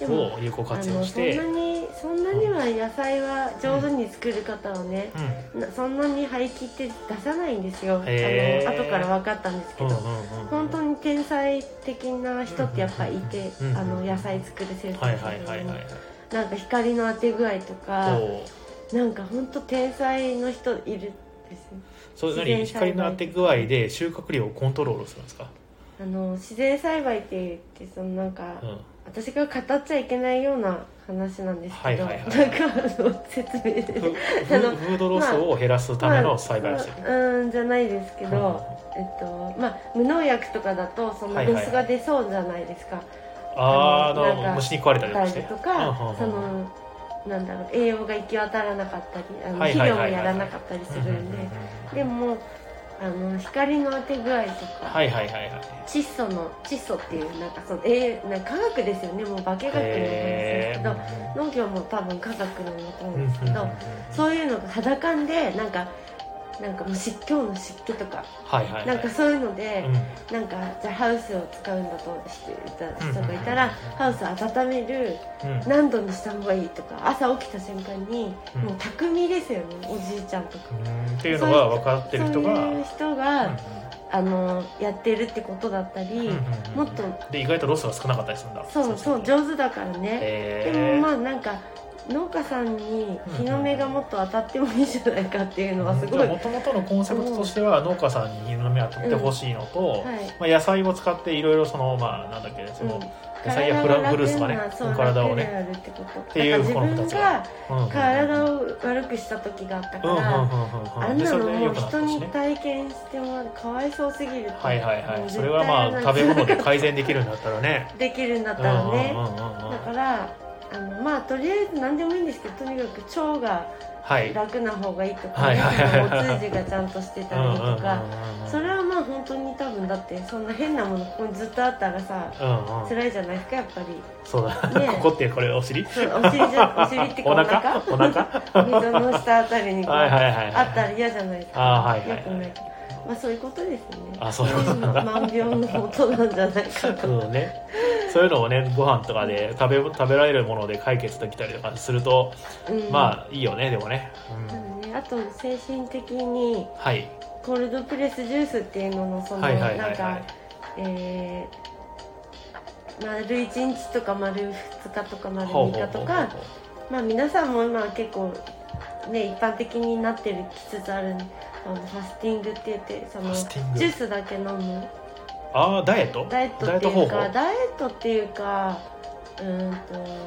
でもを有効活用あのそんしてなにそんなには野菜は上手に作る方はね、うん。なそんなに廃棄って出さないんですよ。あの後から分かったんですけど、うんうんうん本当に天才的な人ってやっぱいて、うんあの野菜作る生徒はいさんはいはいはいはい。なんか光の当て具合とかなんか本当天才の人いるんですね。そう光の当て具合で収穫量をコントロールするんですか、あの自然栽培って言ってそのなんか、うん、私が語っちゃいけないような話なんですけど、はいはいはいなんかあの説明で。フフードロスを減らすための栽培をしてる、まあうんじゃないですけど、うんえっとまあ無農薬とかだとそのはいはいはいロスが出そうじゃないですか、あーあのなんか虫に食われたりとたかうんうんうん。そのなんだろう栄養が行き渡らなかったりあのはい肥はいはいはい。料もやらなかったりするんで、でもあの光の当て具合とか、はいはいはいはい。窒素の窒素っていうなんかその栄養なんか科学ですよね。もう化学の話ですけど、農業も多分科学のもとなんですけど、そういうのが肌感でなんかなんかもう湿今日の湿気とか。はいはいはい。なんかそういうので、うん。なんかじゃあハウスを使うんだとしてた人がいたうん。ら、ハウスを温めるうん。何度にした方がいいとか朝起きた瞬間に、うん。もう匠ですよねおじいちゃんとか、うん。っていうのが分かってる人がそういう人が、あのやってるってことだったり、うんうんうんもっと。で意外とロスが少なかったりするんだそうそう上手だからね、へでもまあなんか農家さんに日の目がもっと当たってもいいんじゃないかっていうのはすごい、もともとのコンセプトとしては農家さんに日の目当たってほしいのと、はい。まあ、野菜を使っていろいろそのまあなんだっけその、うん野菜やフラフルーツがねそう体をねっていうだから自分が体を悪くした時があったから、うんあんなのもう人に体験してもらうかわいそうすぎるはいはいはい。それはまあ食べ物で 改善できるんだったらね。できるんだったらね、だからあのまあとりあえず何でもいいんですけどとにかく腸がはい。楽な方がいいとか、はいお通じがちゃんとしてたりとか、それはまあ本当に多分だってそんな変なものここにずっとあったらさうんうん。辛いじゃないですかやっぱり。そうだ、ねここってこれお尻？そうお尻じゃ お尻っておお腹？腹お腹？溝の下あたりにこうはいはいあったら嫌じゃないですか。あーはいよくない。まあそういうことですね。あそういうこと。なん。だ万病の元なんじゃないかと、そうね。そういうのをねご飯とかで食べ食べられるもので解決できたりとかすると、うん。まあいいよねでもね、う、うんんね。あと精神的にはいコールドプレスジュースっていうののそのはいはいはいはい。なんかえー丸1日とか丸2日とか丸3日とかまあ皆さんも今結構ね一般的になってるきつつあるあのファスティングって言ってそフのァスティング。ジュースだけ飲む。ああダイエット？ダイエットっていうかダイエットっていうかうーん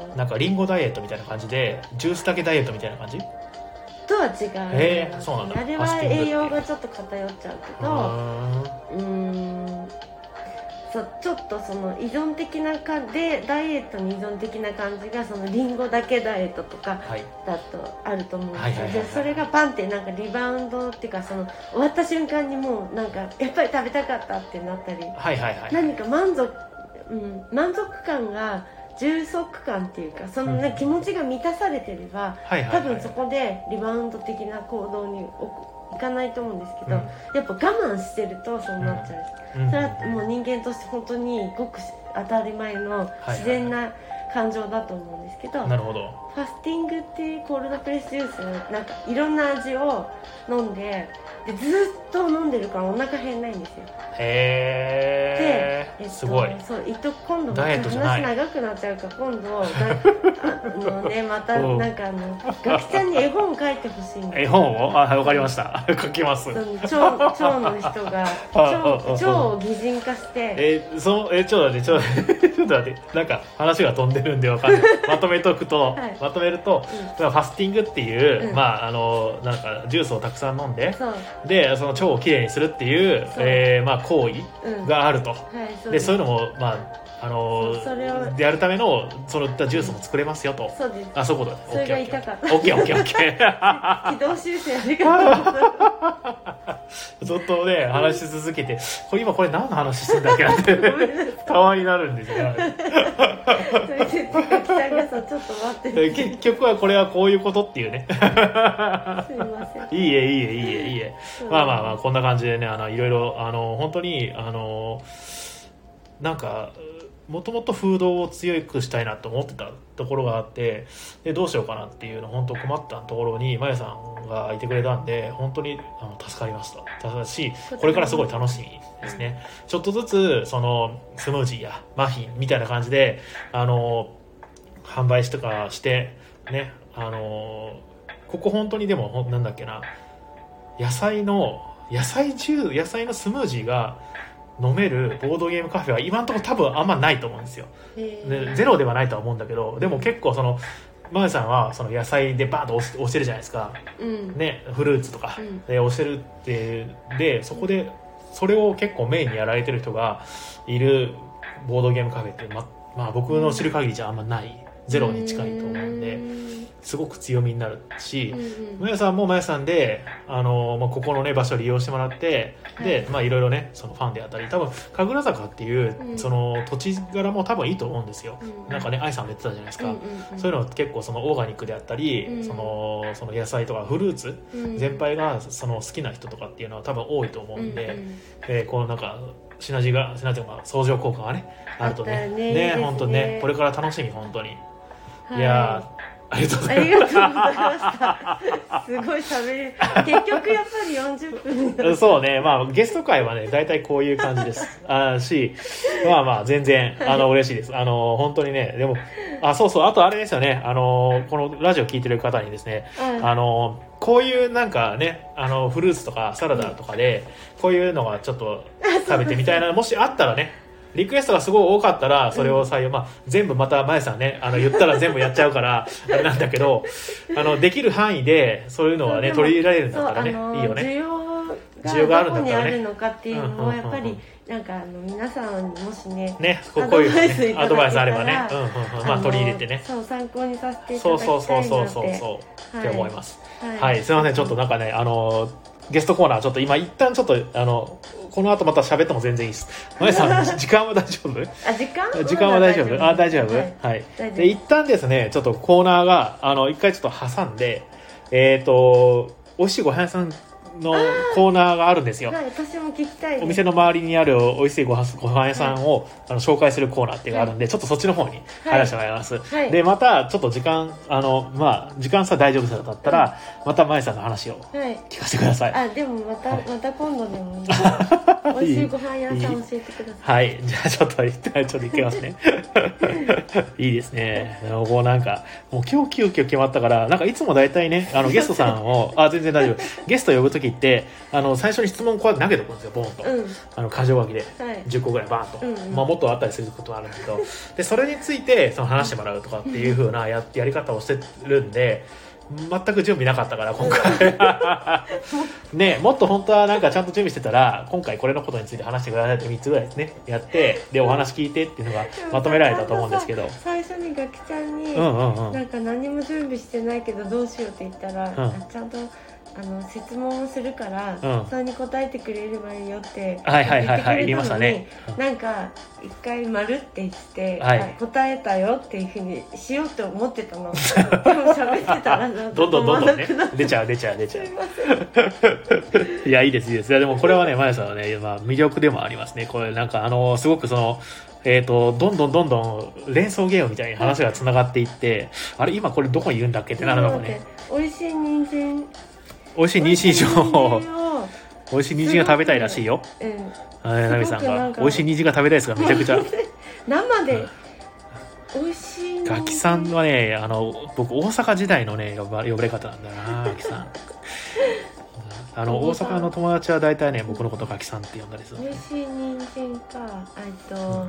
となんかリンゴダイエットみたいな感じでジュースだけダイエットみたいな感じ？とは違う、へーそうなんだ。あれは栄養がちょっと偏っちゃうけどうーんそうちょっとその依存的な感じでダイエットに依存的な感じがそのリンゴだけダイエットとかはい。だとあると思うんですそれがパンってなんかリバウンドっていうかその終わった瞬間にもうなんかやっぱり食べたかったってなったり。はいはいはい。何か満足、うん、満足感が充足感っていうかその、ねうん気持ちが満たされてればはいはいはい。多分そこでリバウンド的な行動にいかないと思うんですけど、うん。やっぱ我慢してるとそうなっちゃう、うん。それはもう人間として本当にごく当たり前の自然な感情だと思うんですけど、なるほどファスティングっていうコールドプレスジュースなんかいろんな味を飲んででずっと飲んでるからお腹減らないんですよ。へえで、えっと、すごいそういと今度話長くなっちゃうから今度なあのねまたうんなんかあのガキちゃんに絵本書いてほしいんです絵本を？あはいわかりました。書きます。その腸腸の人が 腸腸を擬人化して。えー、そのえちょっと待ってちょっと待ってちょっと待って。なんか話が飛んでるんでわかんない。まとめとくと、はいまとめると、まあファスティングっていう、うん。まああのなんかジュースをたくさん飲んででその腸をきれいにするっていうえーまあ行為うん。があると、はいそうでそういうのもまああのやるためのそのジュースも作れますよと、そうです。あそういうことそれが言いたかったオッケーオッケーオッケー。軌道修正ありがとうずっとね話し続けてこれ今これ何の話してんだっけなって たまになるんですよそれでガキちゃんがさちょっと待って。え結局はこれはこういうことっていうね。すいません。いいえいいえいいえいいえ。まあまあまあこんな感じでねあのいろいろあの本当にあのなんかもともと風土を強くしたいなと思ってたところがあってでどうしようかなっていうの本当困ったところにまやさんがいてくれたんで本当にあの助かりました。ただしこれからすごい楽しみですね。ちょっとずつそのスムージーやマフィンみたいな感じであの販売しとかしてねあのここ本当にでもなんだっけな野菜の野菜ジュー野菜のスムージーが飲めるボードゲームカフェは今のところ多分あんまないと思うんですよ。えでゼロではないとは思うんだけどでも結構そのマヤさんはその野菜でバーンと押してるじゃないですか。うん。ねフルーツとか。うん。で押してるってでそこでそれを結構メインにやられてる人がいるボードゲームカフェってままあ僕の知る限りじゃあんまない。ゼロに近いと思うんですごく強みになるしうんうやさんもまやさんで、あのまあ、ここのね場所を利用してもらって、で、まあいろいろね、そのファンであったり、多分、神楽坂っていう、うん。その土地柄も多分いいと思うんですよ。うん。なんかね、愛さんも言ってたじゃないですか。うんうんうん。そういうの結構そのオーガニックであったり、うん。そのその野菜とかフルーツうん。全般がその好きな人とかっていうのは多分多いと思うんで、うんうんえーこのなんかシナジーがシナジーが相乗効果がねあるとね。ねいいですね本当ねこれから楽しみ本当に、はい。いやーありがとうごあざいました。すごい喋る。結局やっぱり40分。そうね、まあ、ゲスト会はね、大体こういう感じです。あし、まあまあ、全然、あの、嬉しいです。あの、本当にね、でも、あ、そうそう、あとあれですよね、あの、このラジオ聞いてる方にですね、うんあの、こういうなんかね、あの、フルーツとかサラダとかで、こういうのがちょっと食べてみたいな、もしあったらね、リクエストがすごい多かったら、それを採用、まあ、全部また、まえさんね、あの、言ったら全部やっちゃうから、あれなんだけど、あの、できる範囲で、そういうのはね、そう取り入れられるんだそうったらね、あのいいよね。需要があるんだったらね。のかっていうのをやっぱりなんかあの皆さんもしねね、こういうのアドバイスあればね、うんうんうん、まあ、の取り入れてね。そう参考にさせていたそうだきたいそうそうなってそうそう。そう、って思います。ははい、すいません、ちょっとなんかね、あの、ゲストコーナー、ちょっと今、一旦ちょっと、あの、この後また喋っても全然いいです。まやさん、時間は大丈夫？あ時間時間は大丈夫？あ、大丈夫？はい。はい。で、一旦ですね、ちょっとコーナーが、あの、一回ちょっと挟んで、えっ、と、美味しいご飯屋さんのコーナーがあるんですよ。はい私も聞きたいですお店の周りにある美味しいご飯ご飯屋さんを、あの紹介するコーナーっていうのがあるんで、ちょっちょっとそっちの方に入らせてもらいます。はいで、また、ちょっと時間、あの、まあ、時間差大丈夫そうだったら、また、まゆさんの話をはい聞かせてください。あでもまた、はいまた今度でもいい 美味しいご飯屋さん教えてくださいはい。じゃあ、ちょっと、一旦ちょっと行きますね。いいですね。もうなんか、もう今日急遽決まったから、なんかいつも大体ね、あの、ゲストさんを、あ、全然大丈夫。ゲスト呼ぶときって、あの、最初に質問こうやって投げておくんですよ、ボンと。うん。あの、箇条書きで。はい。10個ぐらいバーンと、うんうん。まあ、もっとあったりすることはあるんだけど。でそれについてその話してもらうとかっていう風なややり方をしてるんで全く準備なかったから今回 ねもっと本当はなんかちゃんと準備してたら今回これのことについて話してくださいって3つぐらいですねやってでお話聞いてっていうのがまとめられたと思うんですけど。最初にガキちゃんに、うんうんうん。なんか何も準備してないけどどうしようって言ったら、うん。あちゃんとあの質問をするから、うん。それに答えてくれればいいよってはいはいはいはい言ってくれたのに言いましたね。なんか一回丸ってして、はい。あ答えたよっていうふうにしようと思ってたの。でも喋ってたらなんか どんどんどんどんね。出ちゃう出ちゃう出ちゃう。す いや、いいです、いいです。いや、でもこれはね、まやさんはね、まあ、魅力でもありますね。これ、なんか、あの、すごくその、えっ、と、どんどんどんどん連想ゲームみたいに話が繋がっていって、あれ、今これどこにいるんだっけってなるのもね、美味しい人参美味しい妊娠情報、美味しい人参を美味しい人参が食べたいらしいよ。うんはい、ナミさんが美味しい人参が食べたいですが、めちゃくちゃ。生で美味しいガキさんはね、あの、僕、大阪時代のね、呼ば呼ばれ方なんだな、ガキさん。あの、大阪の友達は大体ね、僕のことガキさんって呼んだりする。美味しい人参かえっと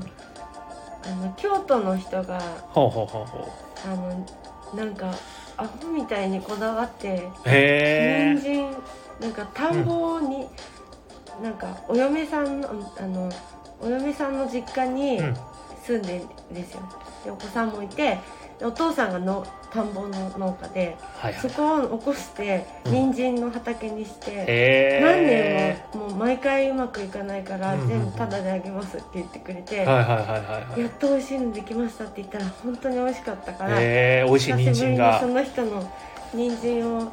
あの京都の人がほうほうほうほあのなんかアホみたいにこだわって人参なんか田んぼに、なんかお嫁さんのあのお嫁さんの実家にうん。住んでるんですよ。でお子さんもいてでお父さんがの田んぼの農家ではいはい。そ。こを起こしてうん。人参の畑にして、へ何え。年ももう毎回うまくいかないからうんうんうん。全部タダであげますって言ってくれて、やっと美味しいのできましたって言ったら本当に美味しかったから、へえ美味しい人参が。その人の人参を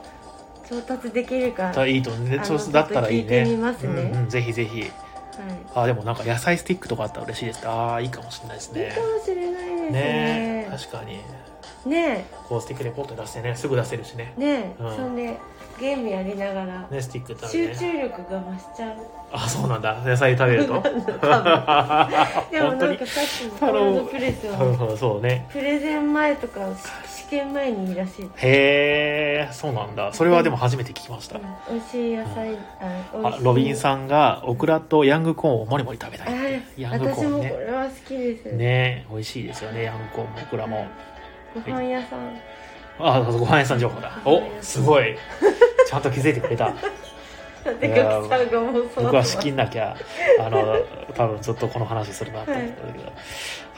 調達できるか、だいいとねあのそうだったらいいね。てみますね。うんうん、ぜひぜひ。はあでもなんか野菜スティックとかあったら嬉しいです。ああいいかもしれないですい、いいねかもしれないですね。ね。確かに。ね。こうスティックでポッと出してねすぐ出せるしね。えね。え、うん。そんでゲームやりながら、ねスティックって。ある集ね中力が増しちゃう。あそうなんだ。野菜食べると？でもなんかさっきのコールドプレスはうん そうね。プレゼン前とか試験前にいいらしい。へえそうなんだ。それはでも初めて聞きました、美味しい野菜、あ美あロビンさんがオクラとヤングコーンをもりもり食べたあいって。ヤングコ私もこーンねれは好きです、ね美味しいですよねヤングコーンも。オクラも。ご飯屋さん。あご飯屋さん情報だ。おすごい。ちゃんと気づいてくれた。僕は仕切んなきゃ。あの多分ずっとこの話するなと思ったんだけど。はい、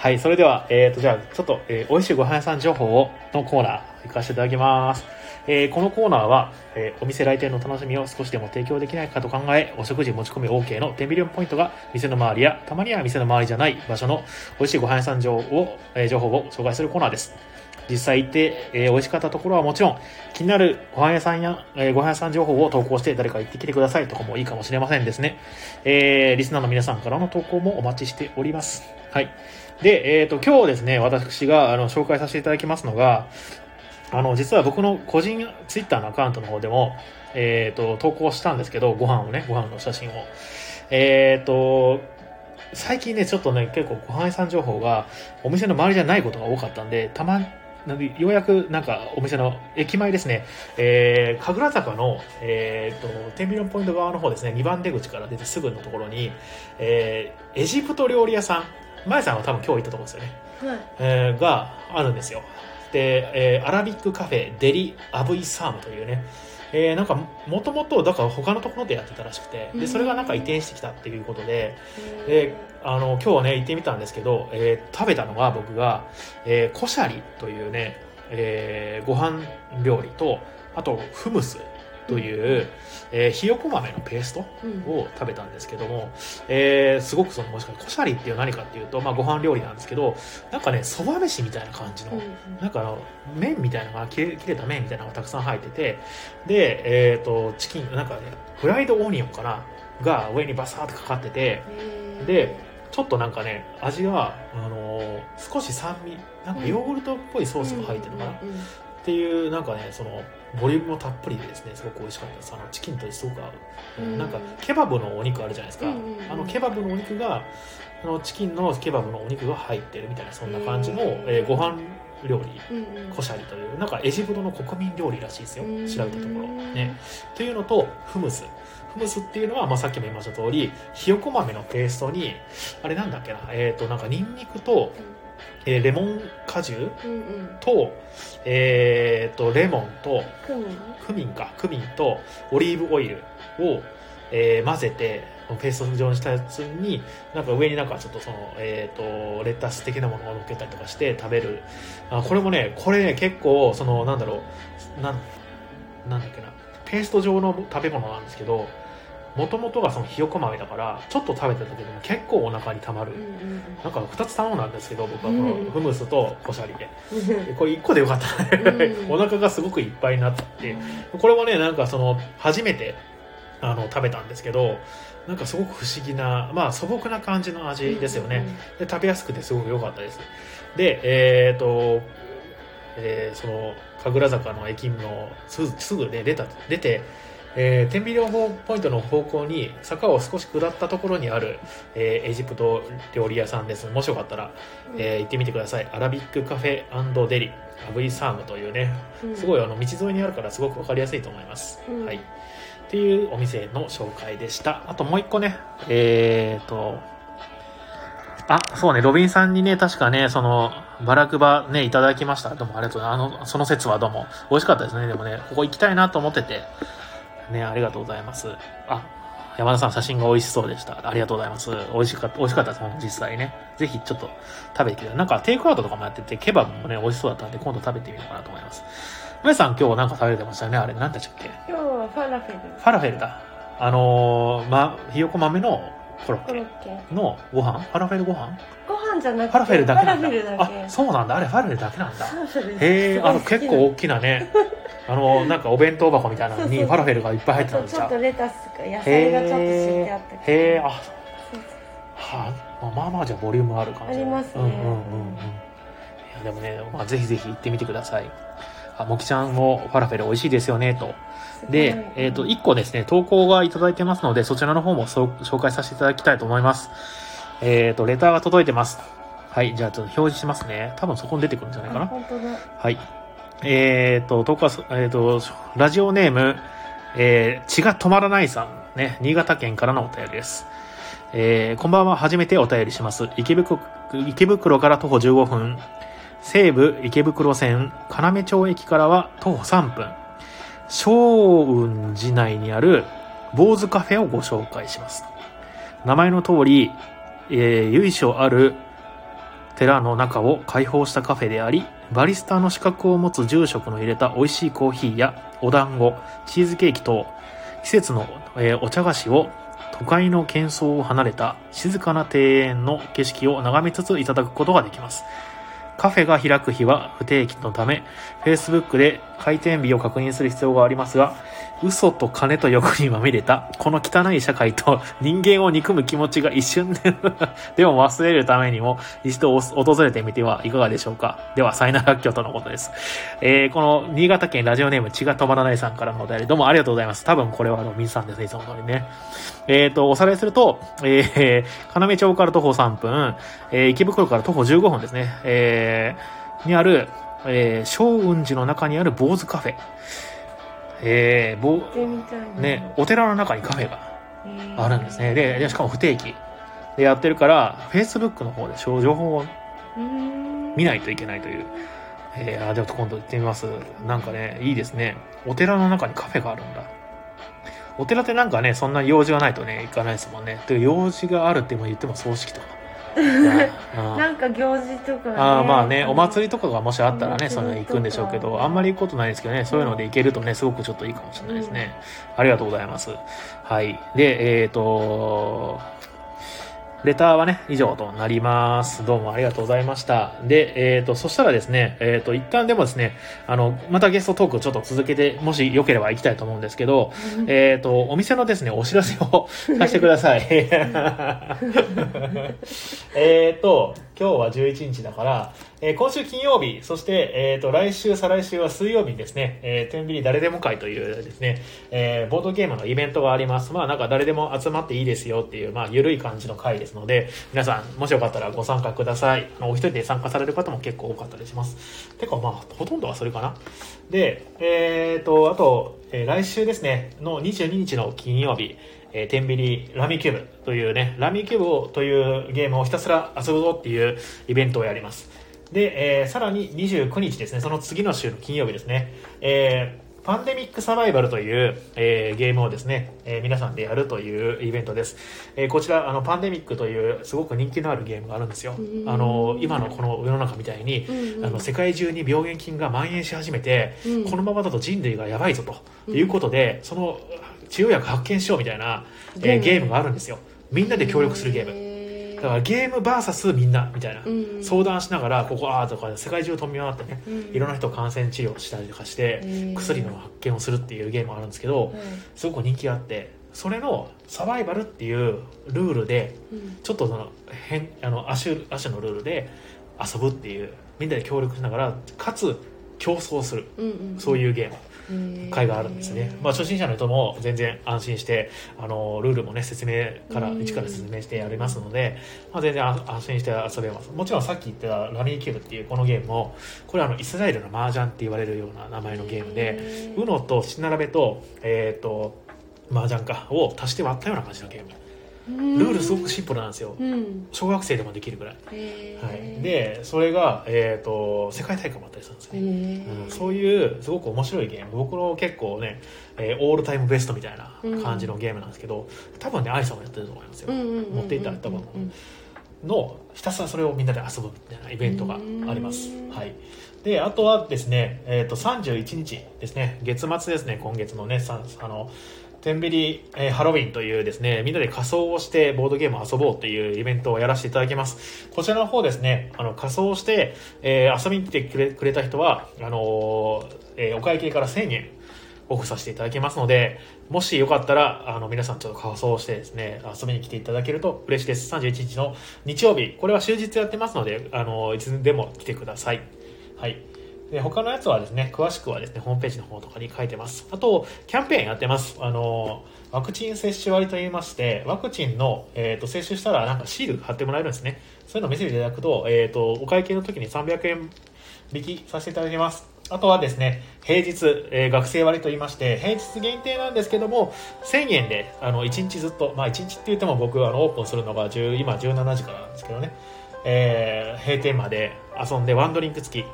はいそれでは、えー、とじゃあちょっと、えー美味しいご飯屋さん情報をのコーナー行かせていただきます、えーこのコーナーは、えーお店来店の楽しみを少しでも提供できないかと考えお食事持ち込み OK のテンビリオンポイントが店の周りやたまには店の周りじゃない場所の美味しいご飯屋さん情報を,、えー情報を紹介するコーナーです。実際行って、えー美味しかったところはもちろん気になるご飯屋さんや、えーご飯屋さん情報を投稿して誰か行ってきてくださいとかもいいかもしれませんですね。えーリスナーの皆さんからの投稿もお待ちしております。はい。で、えっ、と、今日ですね、私があの紹介させていただきますのが、あの、実は僕の個人ツイッターのアカウントの方でも、えっ、と、投稿したんですけど、ご飯をね、ご飯の写真を。えっ、と、最近ね、ちょっとね、結構ご飯屋さん情報がお店の周りじゃないことが多かったんで、たまなんでようやくなんかお店の駅前ですね、えー、神楽坂の、えー、と、天秤ポイント側の方ですね、2番出口から出てすぐのところに、えー、エジプト料理屋さん、前さんは多分今日行ったところですよね、はい、えー、があるんですよ。で、えー、アラビックカフェデリ・アブイ・サームというね、えー、なんかもともとだから他のところでやってたらしくて。でそれがなんか移転してきたっていうことで。であの今日ね行ってみたんですけど、えー、食べたのが僕が、えー、コシャリというね、えー、ご飯料理とあとフムスという、えー、ひよこ豆のペーストを食べたんですけども、うん、えー、すごくそのもしかコシャリっていう何かっていうと、まあ、ご飯料理なんですけどなんかねそば飯みたいな感じの、うん、なんかあの麺みたいなのが切れ切れた麺みたいなのがたくさん入っててで、えーと、チキンなんかねフライドオニオンかなが上にバサーってかかっててでちょっとなんかね味はあのー、少し酸味なんかヨーグルトっぽいソースが入ってるのかな、っていうなんかねそのボリュームもたっぷりでですねすごく美味しかった。ですあのチキンとすごく合う、うん、なんかケバブのお肉あるじゃないですか、うんうんうん、あのケバブのお肉があのチキンのケバブのお肉が入ってるみたいなそんな感じの、えー、ご飯料理、うんうん、コシャリというなんかエジプトの国民料理らしいですよ。調べたところ。ね。というのとフムス。フムスっていうのは、まあ、さっきも言いました通りひよこ豆のペーストにあれなんだっけなえっ、ー、となんかニンニクと、えー、レモン果汁と、うんうん、えっ、ー、と、レモンと、クミン。クミンか、クミンとオリーブオイルを、えー、混ぜて、ペースト状にしたやつに、なんか上になんかちょっとその、えっ、ー、と、レタス的なものを乗っけたりとかして食べる。あこれもね、これね、結構、その、なんだろう、なん、なんだっけな、ペースト状の食べ物なんですけど、もともとがそのひよこ豆だからちょっと食べただけでも結構お腹にたまる、うんうん、なんか2つ頼んだんですけど僕はこのフムスとコシャリで、うん、これ1個でよかった。ね お腹がすごくいっぱいになって、これもねなんかその初めてあの食べたんですけどなんかすごく不思議なまあ素朴な感じの味ですよね、で食べやすくてすごく良かったです。でえっ、ー、とえー、その神楽坂の駅のすぐね出た出てえー、天秤両ポイントの方向に坂を少し下ったところにある、えー、エジプト料理屋さんです。もしよかったら、えー、行ってみてください。アラビックカフェデリアブイサームというね、すごいあの道沿いにあるからすごく分かりやすいと思います、うん、はい。っていうお店の紹介でした。あともう一個ねえーとあ、そうね、ロビンさんにね、確かね、その、バラクバね、いただきました。どうもありがとうあの、その説はどうも。美味しかったですね。でもね、ここ行きたいなと思ってて、ね、ありがとうございます。あ、山田さん写真が美味しそうでした。ありがとうございます。美味しかった、美味しかったです、実際ね。ぜひちょっと食べてみて。なんかテイクアウトとかもやってて、ケバブもね、美味しそうだったんで、今度食べてみようかなと思います。皆さん今日なんか食べてましたよねあれ、何でしたっけ？今日はファラフェル。ファラフェルだ。あのー、ま、ひよこ豆のコロッケのご飯？ファラフェルご飯？ご飯じゃなくてファラフェルだけなんだあそうなんだあれファラフェルだけなんだへえあの結構大きなねあのなんかお弁当箱みたいなのにファラフェルがいっぱい入ってたんですよちょっとレタスとか野菜がちょっと敷いてあったへえあはあまあまあじゃボリュームある感じありますねうんうんうんうんいやでもね、まあ、ぜひぜひ行ってみてくださいあもきちゃんもファラフェル美味しいですよねとで、えっ、ー、と、1個ですね、投稿がいただいてますので、そちらの方も紹介させていただきたいと思います。えっ、ー、と、レターが届いてます。はい、じゃあちょっと表示しますね。多分そこに出てくるんじゃないかな。本当だ。はい。えっ、ー、と、投稿、えっ、と、ラジオネーム、えー、血が止まらないさん、ね、新潟県からのお便りです。えー、こんばんは、初めてお便りします。池袋、池袋から徒歩15分、西武池袋線要町駅からは徒歩3分。小雲寺内にある坊主カフェをご紹介します。名前の通り、えー、由緒ある寺の中を開放したカフェであり、バリスタの資格を持つ住職の入れた美味しいコーヒーやお団子、チーズケーキ等、季節の、え、お茶菓子を都会の喧騒を離れた静かな庭園の景色を眺めつついただくことができます。カフェが開く日は不定期のため、Facebook で開店日を確認する必要がありますが、嘘と金と欲にまみれた、この汚い社会と人間を憎む気持ちが一瞬で でも忘れるためにも、一度訪れてみてはいかがでしょうか。では、サイナラッキョとのことです。えー、この、新潟県ラジオネーム血が止まらないさんからのお便り、どうもありがとうございます。多分これはあの、水さんですね、いつも通りね。えっ、ー、と、おさらいすると、えー、要町から徒歩3分、えー、池袋から徒歩15分ですね。えー、にある、えー、小雲寺の中にある坊主カフェ。えー、ぼね、お寺の中にカフェがあるんですね。で、しかも不定期でやってるから、Facebook の方で情報を見ないといけないという。えー、あ、でも今度行ってみます。なんかね、いいですね。お寺の中にカフェがあるんだ。お寺ってなんかね、そんな用事がないとね、行かないですもんね。で、用事があるって言っても葬式とか。なんか行事とか、ね、あまあねお祭りとかがもしあったらねその行くんでしょうけどあんまり行くことないですけどねそういうので行けるとねすごくちょっといいかもしれないですね、うん、ありがとうございます。はい。でえっ、ー、とレターはね、以上となります。どうもありがとうございました。で、えっ、ー、と、そしたらですね、えっ、ー、と、一旦でもですね、あの、またゲストトークをちょっと続けて、もしよければ行きたいと思うんですけど、えっと、お店のですね、お知らせを させてください。えっと、今日は11日だから、え、今週金曜日、そして、え、ー、と、来週、再来週は水曜日にですね、えー、天秤誰でも会というですね、えー、ボードゲームのイベントがあります。まあ、なんか誰でも集まっていいですよっていう、まあ、ゆるい感じの会ですので、皆さん、もしよかったらご参加ください。お一人で参加される方も結構多かったりします。てか、まあ、ほとんどはそれかな。で、えっ、と、あと、え来週ですね、の22日の金曜日、えー、テンビリラミキューブというね、ラミキューブというゲームをひたすら遊ぶぞっていうイベントをやります。で、えー、さらに29日ですね、その次の週の金曜日ですね、えー、パンデミックサバイバルという、えー、ゲームをですね、えー、皆さんでやるというイベントです。えー、こちら、あの、パンデミックというすごく人気のあるゲームがあるんですよ。あの、今のこの世の中みたいに、あの、世界中に病原菌が蔓延し始めて、このままだと人類がやばいぞということで、その治療薬発見しようみたいな、えー、ゲームがあるんですよ。みんなで協力するゲームだからゲーム VS みんなみたいな、うん、相談しながらここああとか世界中飛び回ってね、うん、いろんな人感染治療したりとかして薬の発見をするっていうゲームがあるんですけど、すごく人気があってそれのサバイバルっていうルールで、ちょっとその変あの亜種亜種のルールで遊ぶっていうみんなで協力しながらかつ競争する、うんうん、そういうゲーム会があるんですね、まあ、初心者の人も全然安心してあのルールもね説明から一から説明してやりますので、まあ、全然安心して遊べます。もちろんさっき言ったラミーキューブっていうこのゲームもこれはあのイスラエルの麻雀って言われるような名前のゲームで UNO と七並べと,、えーと、と麻雀かを足して割ったような感じのゲームルールすごくシンプルなんですよ、うん、小学生でもできるぐらい、はい、でそれが、えーと、世界大会もあったりするんですね、うん、そういうすごく面白いゲーム。僕の結構ね、えー、オールタイムベストみたいな感じのゲームなんですけど、多分ね愛さんもやってると思いますよ、持っていったら多分、のひたすらそれをみんなで遊ぶみたいなイベントがあります、はい。であとはですね、えーと、と31日ですね。月末ですね今月のねあのテンビリ、えー、ハロウィンというですね、みんなで仮装をしてボードゲームを遊ぼうというイベントをやらせていただきます。こちらの方ですね、あの、仮装して、えー、遊びに来てくれくれた人は、あのー、えー、お会計から1000円オフさせていただきますので、もしよかったら、あの、皆さんちょっと仮装してですね、遊びに来ていただけると嬉しいです。31日の日曜日、これは終日やってますので、あの、いつでも来てください。はい。で他のやつはですね詳しくはですねホームページの方とかに書いてます。あとキャンペーンやってます。あのワクチン接種割といいましてワクチンの、えーと、接種したらなんかシール貼ってもらえるんですね。そういうのを見せていただくと,、えーと、お会計の時に300円引きさせていただきます。あとはですね、平日、えー、学生割と言いまして、平日限定なんですけども、1000円で、あの、1日ずっと、まあ1日って言っても僕、あの、オープンするのが10、今17時からなんですけどね、えー、閉店まで遊んでワンドリンク付き、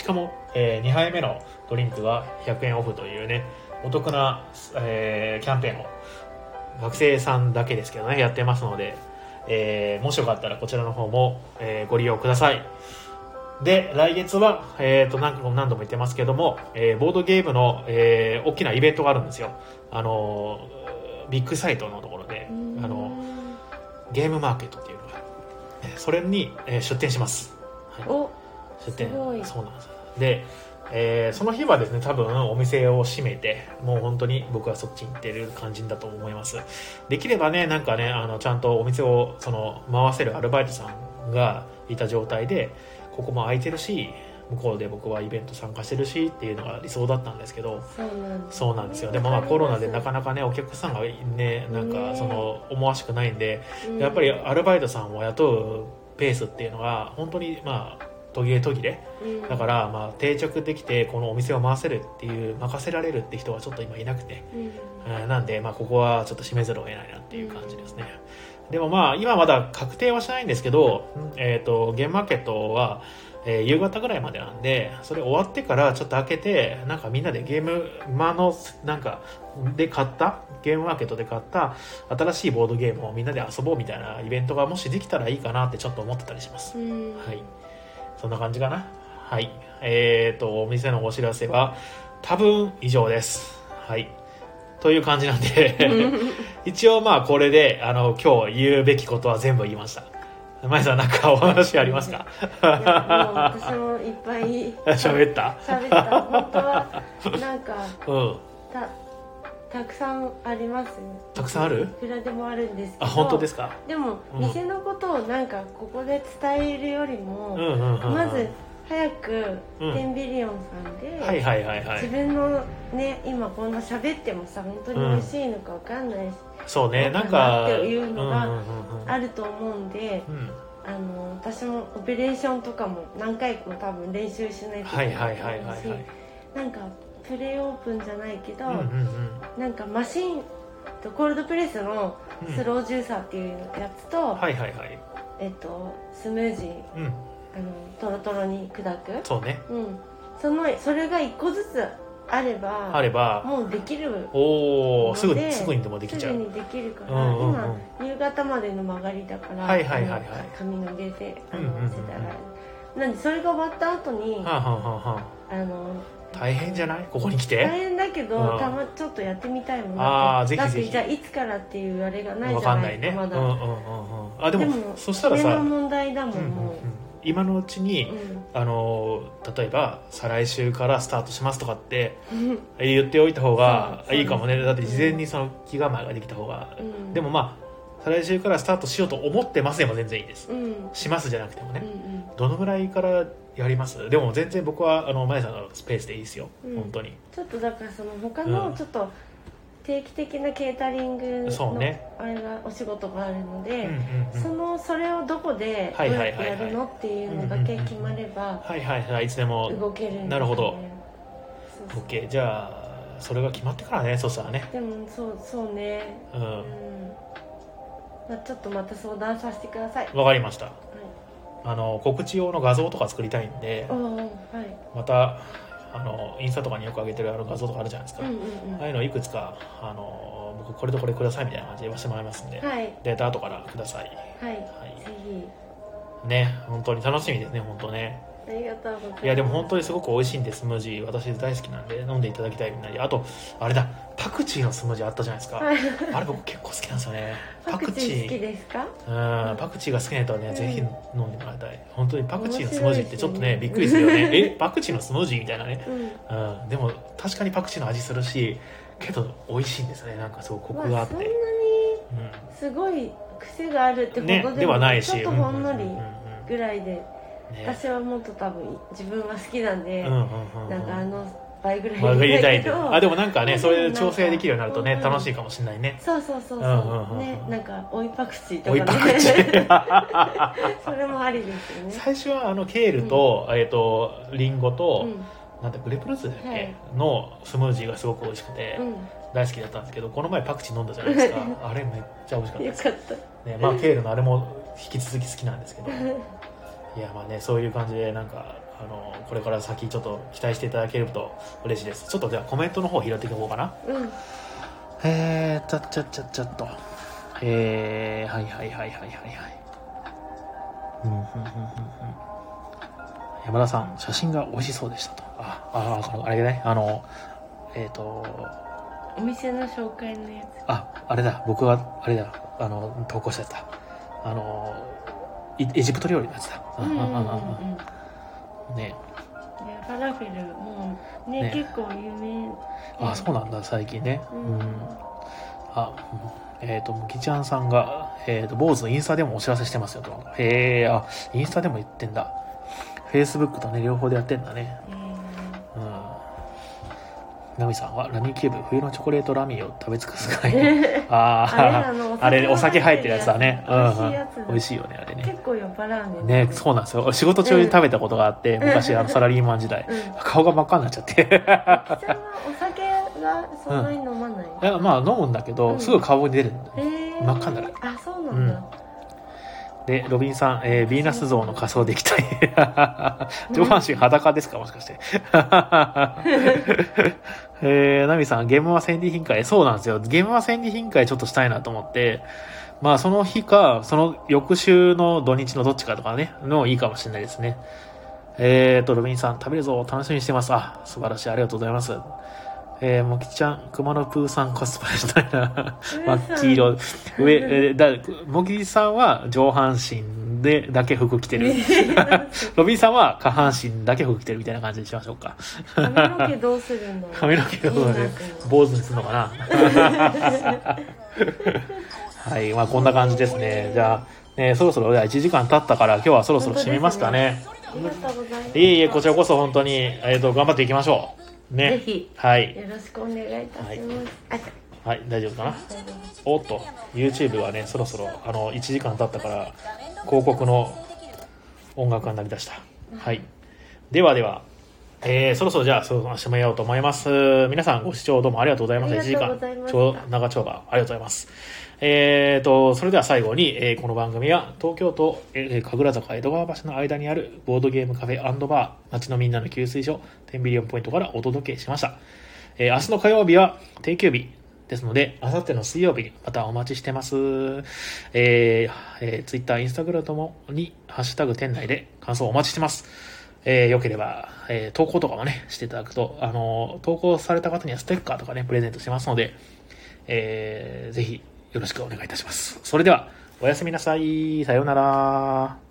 しかも、えー、2杯目のドリンクは100円オフというね、お得な、えー、キャンペーンを学生さんだけですけどね、やってますので、えー、もしよかったらこちらの方も、えー、ご利用ください。で、来月は、えっ、ー、と、何度も何度も言ってますけども、えー、ボードゲームの、えー、大きなイベントがあるんですよ。あの、ビッグサイトのところで、あの、ゲームマーケットっていうのが、それに、えー、出店します。はい、そうなんですでえーその日はですね多分お店を閉めてもう本当に僕はそっちに行ってる感じだと思います。できればねなんかねあのちゃんとお店をその回せるアルバイトさんがいた状態でここも空いてるし向こうで僕はイベント参加してるしっていうのが理想だったんですけどそうなんですよ。でもまあコロナでなかななかねお客さんがねなんかねその思わしくないんでかやっぱりアルバイトさんを雇うペースっていうのが本当にまあ途切れ途切れ。だからまあ定着できてこのお店を回せるっていう任せられるって人はちょっと今いなくて。うん。うんなんでまあここはちょっと閉めざるを得ないなっていう感じですね。でもまあ今まだ確定はしないんですけど、えっ、とゲームマーケットは、えー夕方ぐらいまでなんでそれ終わってからちょっと開けてなんかみんなでゲームマのなんかで買ったゲームマーケットで買った新しいボードゲームをみんなで遊ぼうみたいなイベントがもしできたらいいかなってちょっと思ってたりします。うん。はい。そんな感じかな？はい。えっ、と、お店のお知らせは、多分以上です。はい。という感じなんで、一応まあこれで、あの、今日言うべきことは全部言いました。まやさんなんかお話ありますか？いやもう私もいっぱい 喋った？喋った本当はなんか うん。たたくさんありますよたくさんある？いくらでもあるんですけどあ、本当ですか？でも、うん店のことをなんかここで伝えるよりも、うんうんうんうん。まず早くうんテンビリオンさんで、はいはいはいはい自。分のね今こんな喋ってもさ本当に美味しいのかわかんないし、そうね、なんなか、っていうのがうんうんうんうんあると思うんでうん。あの私もオペレーションとかも何回も多分練習しないといけはいないはいはいはいはい。なんかプレイオープンじゃないけど、うんうんうん。なんかマシンとコールドプレスのうん。スロージューサーっていうやつと、はいはいはい。えっとスムージーうん。あのトロトロに砕く。そうね。うん。そのそれが1個ずつあればあれば、もうできるおおすぐすぐにでもできちゃう。すぐにできるから、うんうんうん。今夕方までの曲がりだから、はいはいはいはい。あの紙の入れてあのうんうんたら。なんでそれが終わった後に、はあ、はあはあはあ。のあ、大変じゃない？ここに来大て変だけど、うん。たまちょっとやってみたいもんあーぜひだってぜひじゃあいつからっていうあれがないわじゃなかんないいね。まだ、うんうんうんうん。あでもでもそしたらさ、問題だもん、うんうんうん。今のうちに、うん。あの例えば再来週からスタートしますとかってうん。言っておいた方がそういいかもね。だって事前にその気構えができた方が、うん。でもまあ再来週からスタートしようと思ってますでも全然いいです。うん。うんしますじゃなくてもね、うん。どのぐらいからやります。でも全然僕はあのまやさんのスペースでいいですよ、うん。本当に。ちょっとだからその他うん。のちょっと定期的なケータリングのあれがお仕事があるので、そのそれをどこでどはいうやってやるのっていうのだけ決まればはいはいはいい。つでも。動けるんですよねなるほど。OK じゃあそれが決まってからねそしたらね。でもそうそうね。うん。うん。まあ、ちょっとまた相談させてください。わかりました。はいあの告知用の画像とか作りたいんではい。またあのインスタとかによく上げてるあの画像とかあるじゃないですか、うんうんうん。ああいうのいくつかあの僕これとこれくださいみたいな感じで言わせてもらいますんで、はい。データ後からください。はい、はい。ぜね本当に楽しみですね本当ね。ひありがとうございます。いやでも本当にすごく美味しいんでスムージー。私大好きなんで飲んでいただきたいみんなにあとあれだ。パクチーのスムージーあったじゃないですか。はい。あれ僕結構好きなんですよね。パクチー好きですか？うん。パクチーが好きな人はね、うん。ぜひ飲んでもらいたい。本当にパクチーのスムージーってちょっとねびっくりするよね。え？パクチーのスムージーみたいなね、うん。うん、でも確かにパクチーの味するしけど美味しいんですよね。なんかすごいコクがあって、まあ、そんなにすごい癖があるってうん、ほどでも、ねではないし。ちょっとほんのりうんうんうんうん。ぐらいで、ね。私はもっと多分自分は好きなんで、うんうんうんうん。なんかあの倍ぐらいまあ、入れたいあでもなんかねうんそれで調整できるようになるとねうん楽しいかもしれないね。そうそうそうそう,、うんうんうんうん。ねなんか追いパクチーとかね。追いパクチー。それもありですよね。最初はあのケールと,、えー、とリンゴと、うん。なんだグレープフルーツだっけ、はい。のスムージーがすごく美味しくて、うん。大好きだったんですけどこの前パクチー飲んだじゃないですか。あれめっちゃ美味しかったです。よかった。ねまあ、ケールのあれも引き続き好きなんですけど いやまあねそういう感じでなんかあのこれから先ちょっと期待していただけると嬉しいです。ちょっとじゃあコメントの方拾っていこうかな。うん。えー、ちょちょちょちょっと。えー、はいはいはいはいはいはい。うんうんうんうんうん山田さん写真が美味しそうでしたと。ああああれね。あのえっ、とお店の紹介のやああれだ。僕があれだ。あの投稿しちゃった。あのいエジプト料理のやつだ。ね。ファラフェルもうねね。結構有名。あそうなんだ最近ね。ううん。んあうんえっ、とギチャンさんが、えー、と坊主のインスタでもお知らせしてますよと。へえあインスタでも言ってんだ。フェイスブックとね両方でやってんだねナミさんはラミーキューブ冬のチョコレートラミーを食べ尽くすぐらい。ああれああのあれお酒入ってるやつだね。美味しいやつうんうん、美味しいよねあれね。結構酔っ払うんでねそうなんですよ。仕事中に食べたことがあって、昔あのサラリーマン時代、うん。顔が真っ赤になっちゃって。お酒がそんなに飲まない、いやまあ飲むんだけど、うん。すぐ顔に出るへー。真っ赤になる。あそうなんだ、でロビンさん、えー、ヴィーナス像の仮装できたい 上半身裸ですか？もしかして えー、ナミさん、ゲームは戦利品会。そうなんですよ。ゲームは戦利品会ちょっとしたいなと思って、まあその日か、その翌週の土日のどっちかとかね、のいいかもしれないですね。えーと、ロビンさん、食べるぞ、楽しみにしてます。あ、素晴らしい、ありがとうございます。えー、もきちゃん、熊野プーさんコスプレしたいな。真っ黄色。上、えーだ、もきさんは上半身でだけ服着てる。ロビンさんは下半身だけ服着てるみたいな感じにしましょうか。髪の毛どうするんだろう髪の毛をねいいなって思う坊主にするのかな？はい、まあこんな感じですね。じゃあ、ね、そろそろじゃあ1時間経ったから今日はそろそろ締めますかね。ありがとうございますいえいえ、こちらこそ本当に、えっ、と、頑張っていきましょう。ね。ぜひはい。よろしくお願いいたします、あはい、大丈夫かな？おっと、YouTube はね、そろそろ、あの、1時間経ったから、広告の音楽が鳴り出した。はい。ではでは、えー、そろそろじゃあ、そろそろ締めようと思います。皆さんご視聴どうもありがとうございました。1時間長丁場、ありがとうございます。えーと、それでは最後に、えーこの番組は東京都、えー神楽坂江戸川橋の間にあるボードゲームカフェバー、街のみんなの給水所、10ビリオンポイントからお届けしました。えー明日の火曜日は定休日ですので、あさっての水曜日にまたお待ちしてます。えーえー、Twitter、Instagram ともに、ハッシュタグ店内で感想をお待ちしてます。えー、よければ、えー投稿とかもね、していただくと、あのー投稿された方にはステッカーとかね、プレゼントしますので、えーぜひよろしくお願いいたします。それでは、おやすみなさい。さようなら。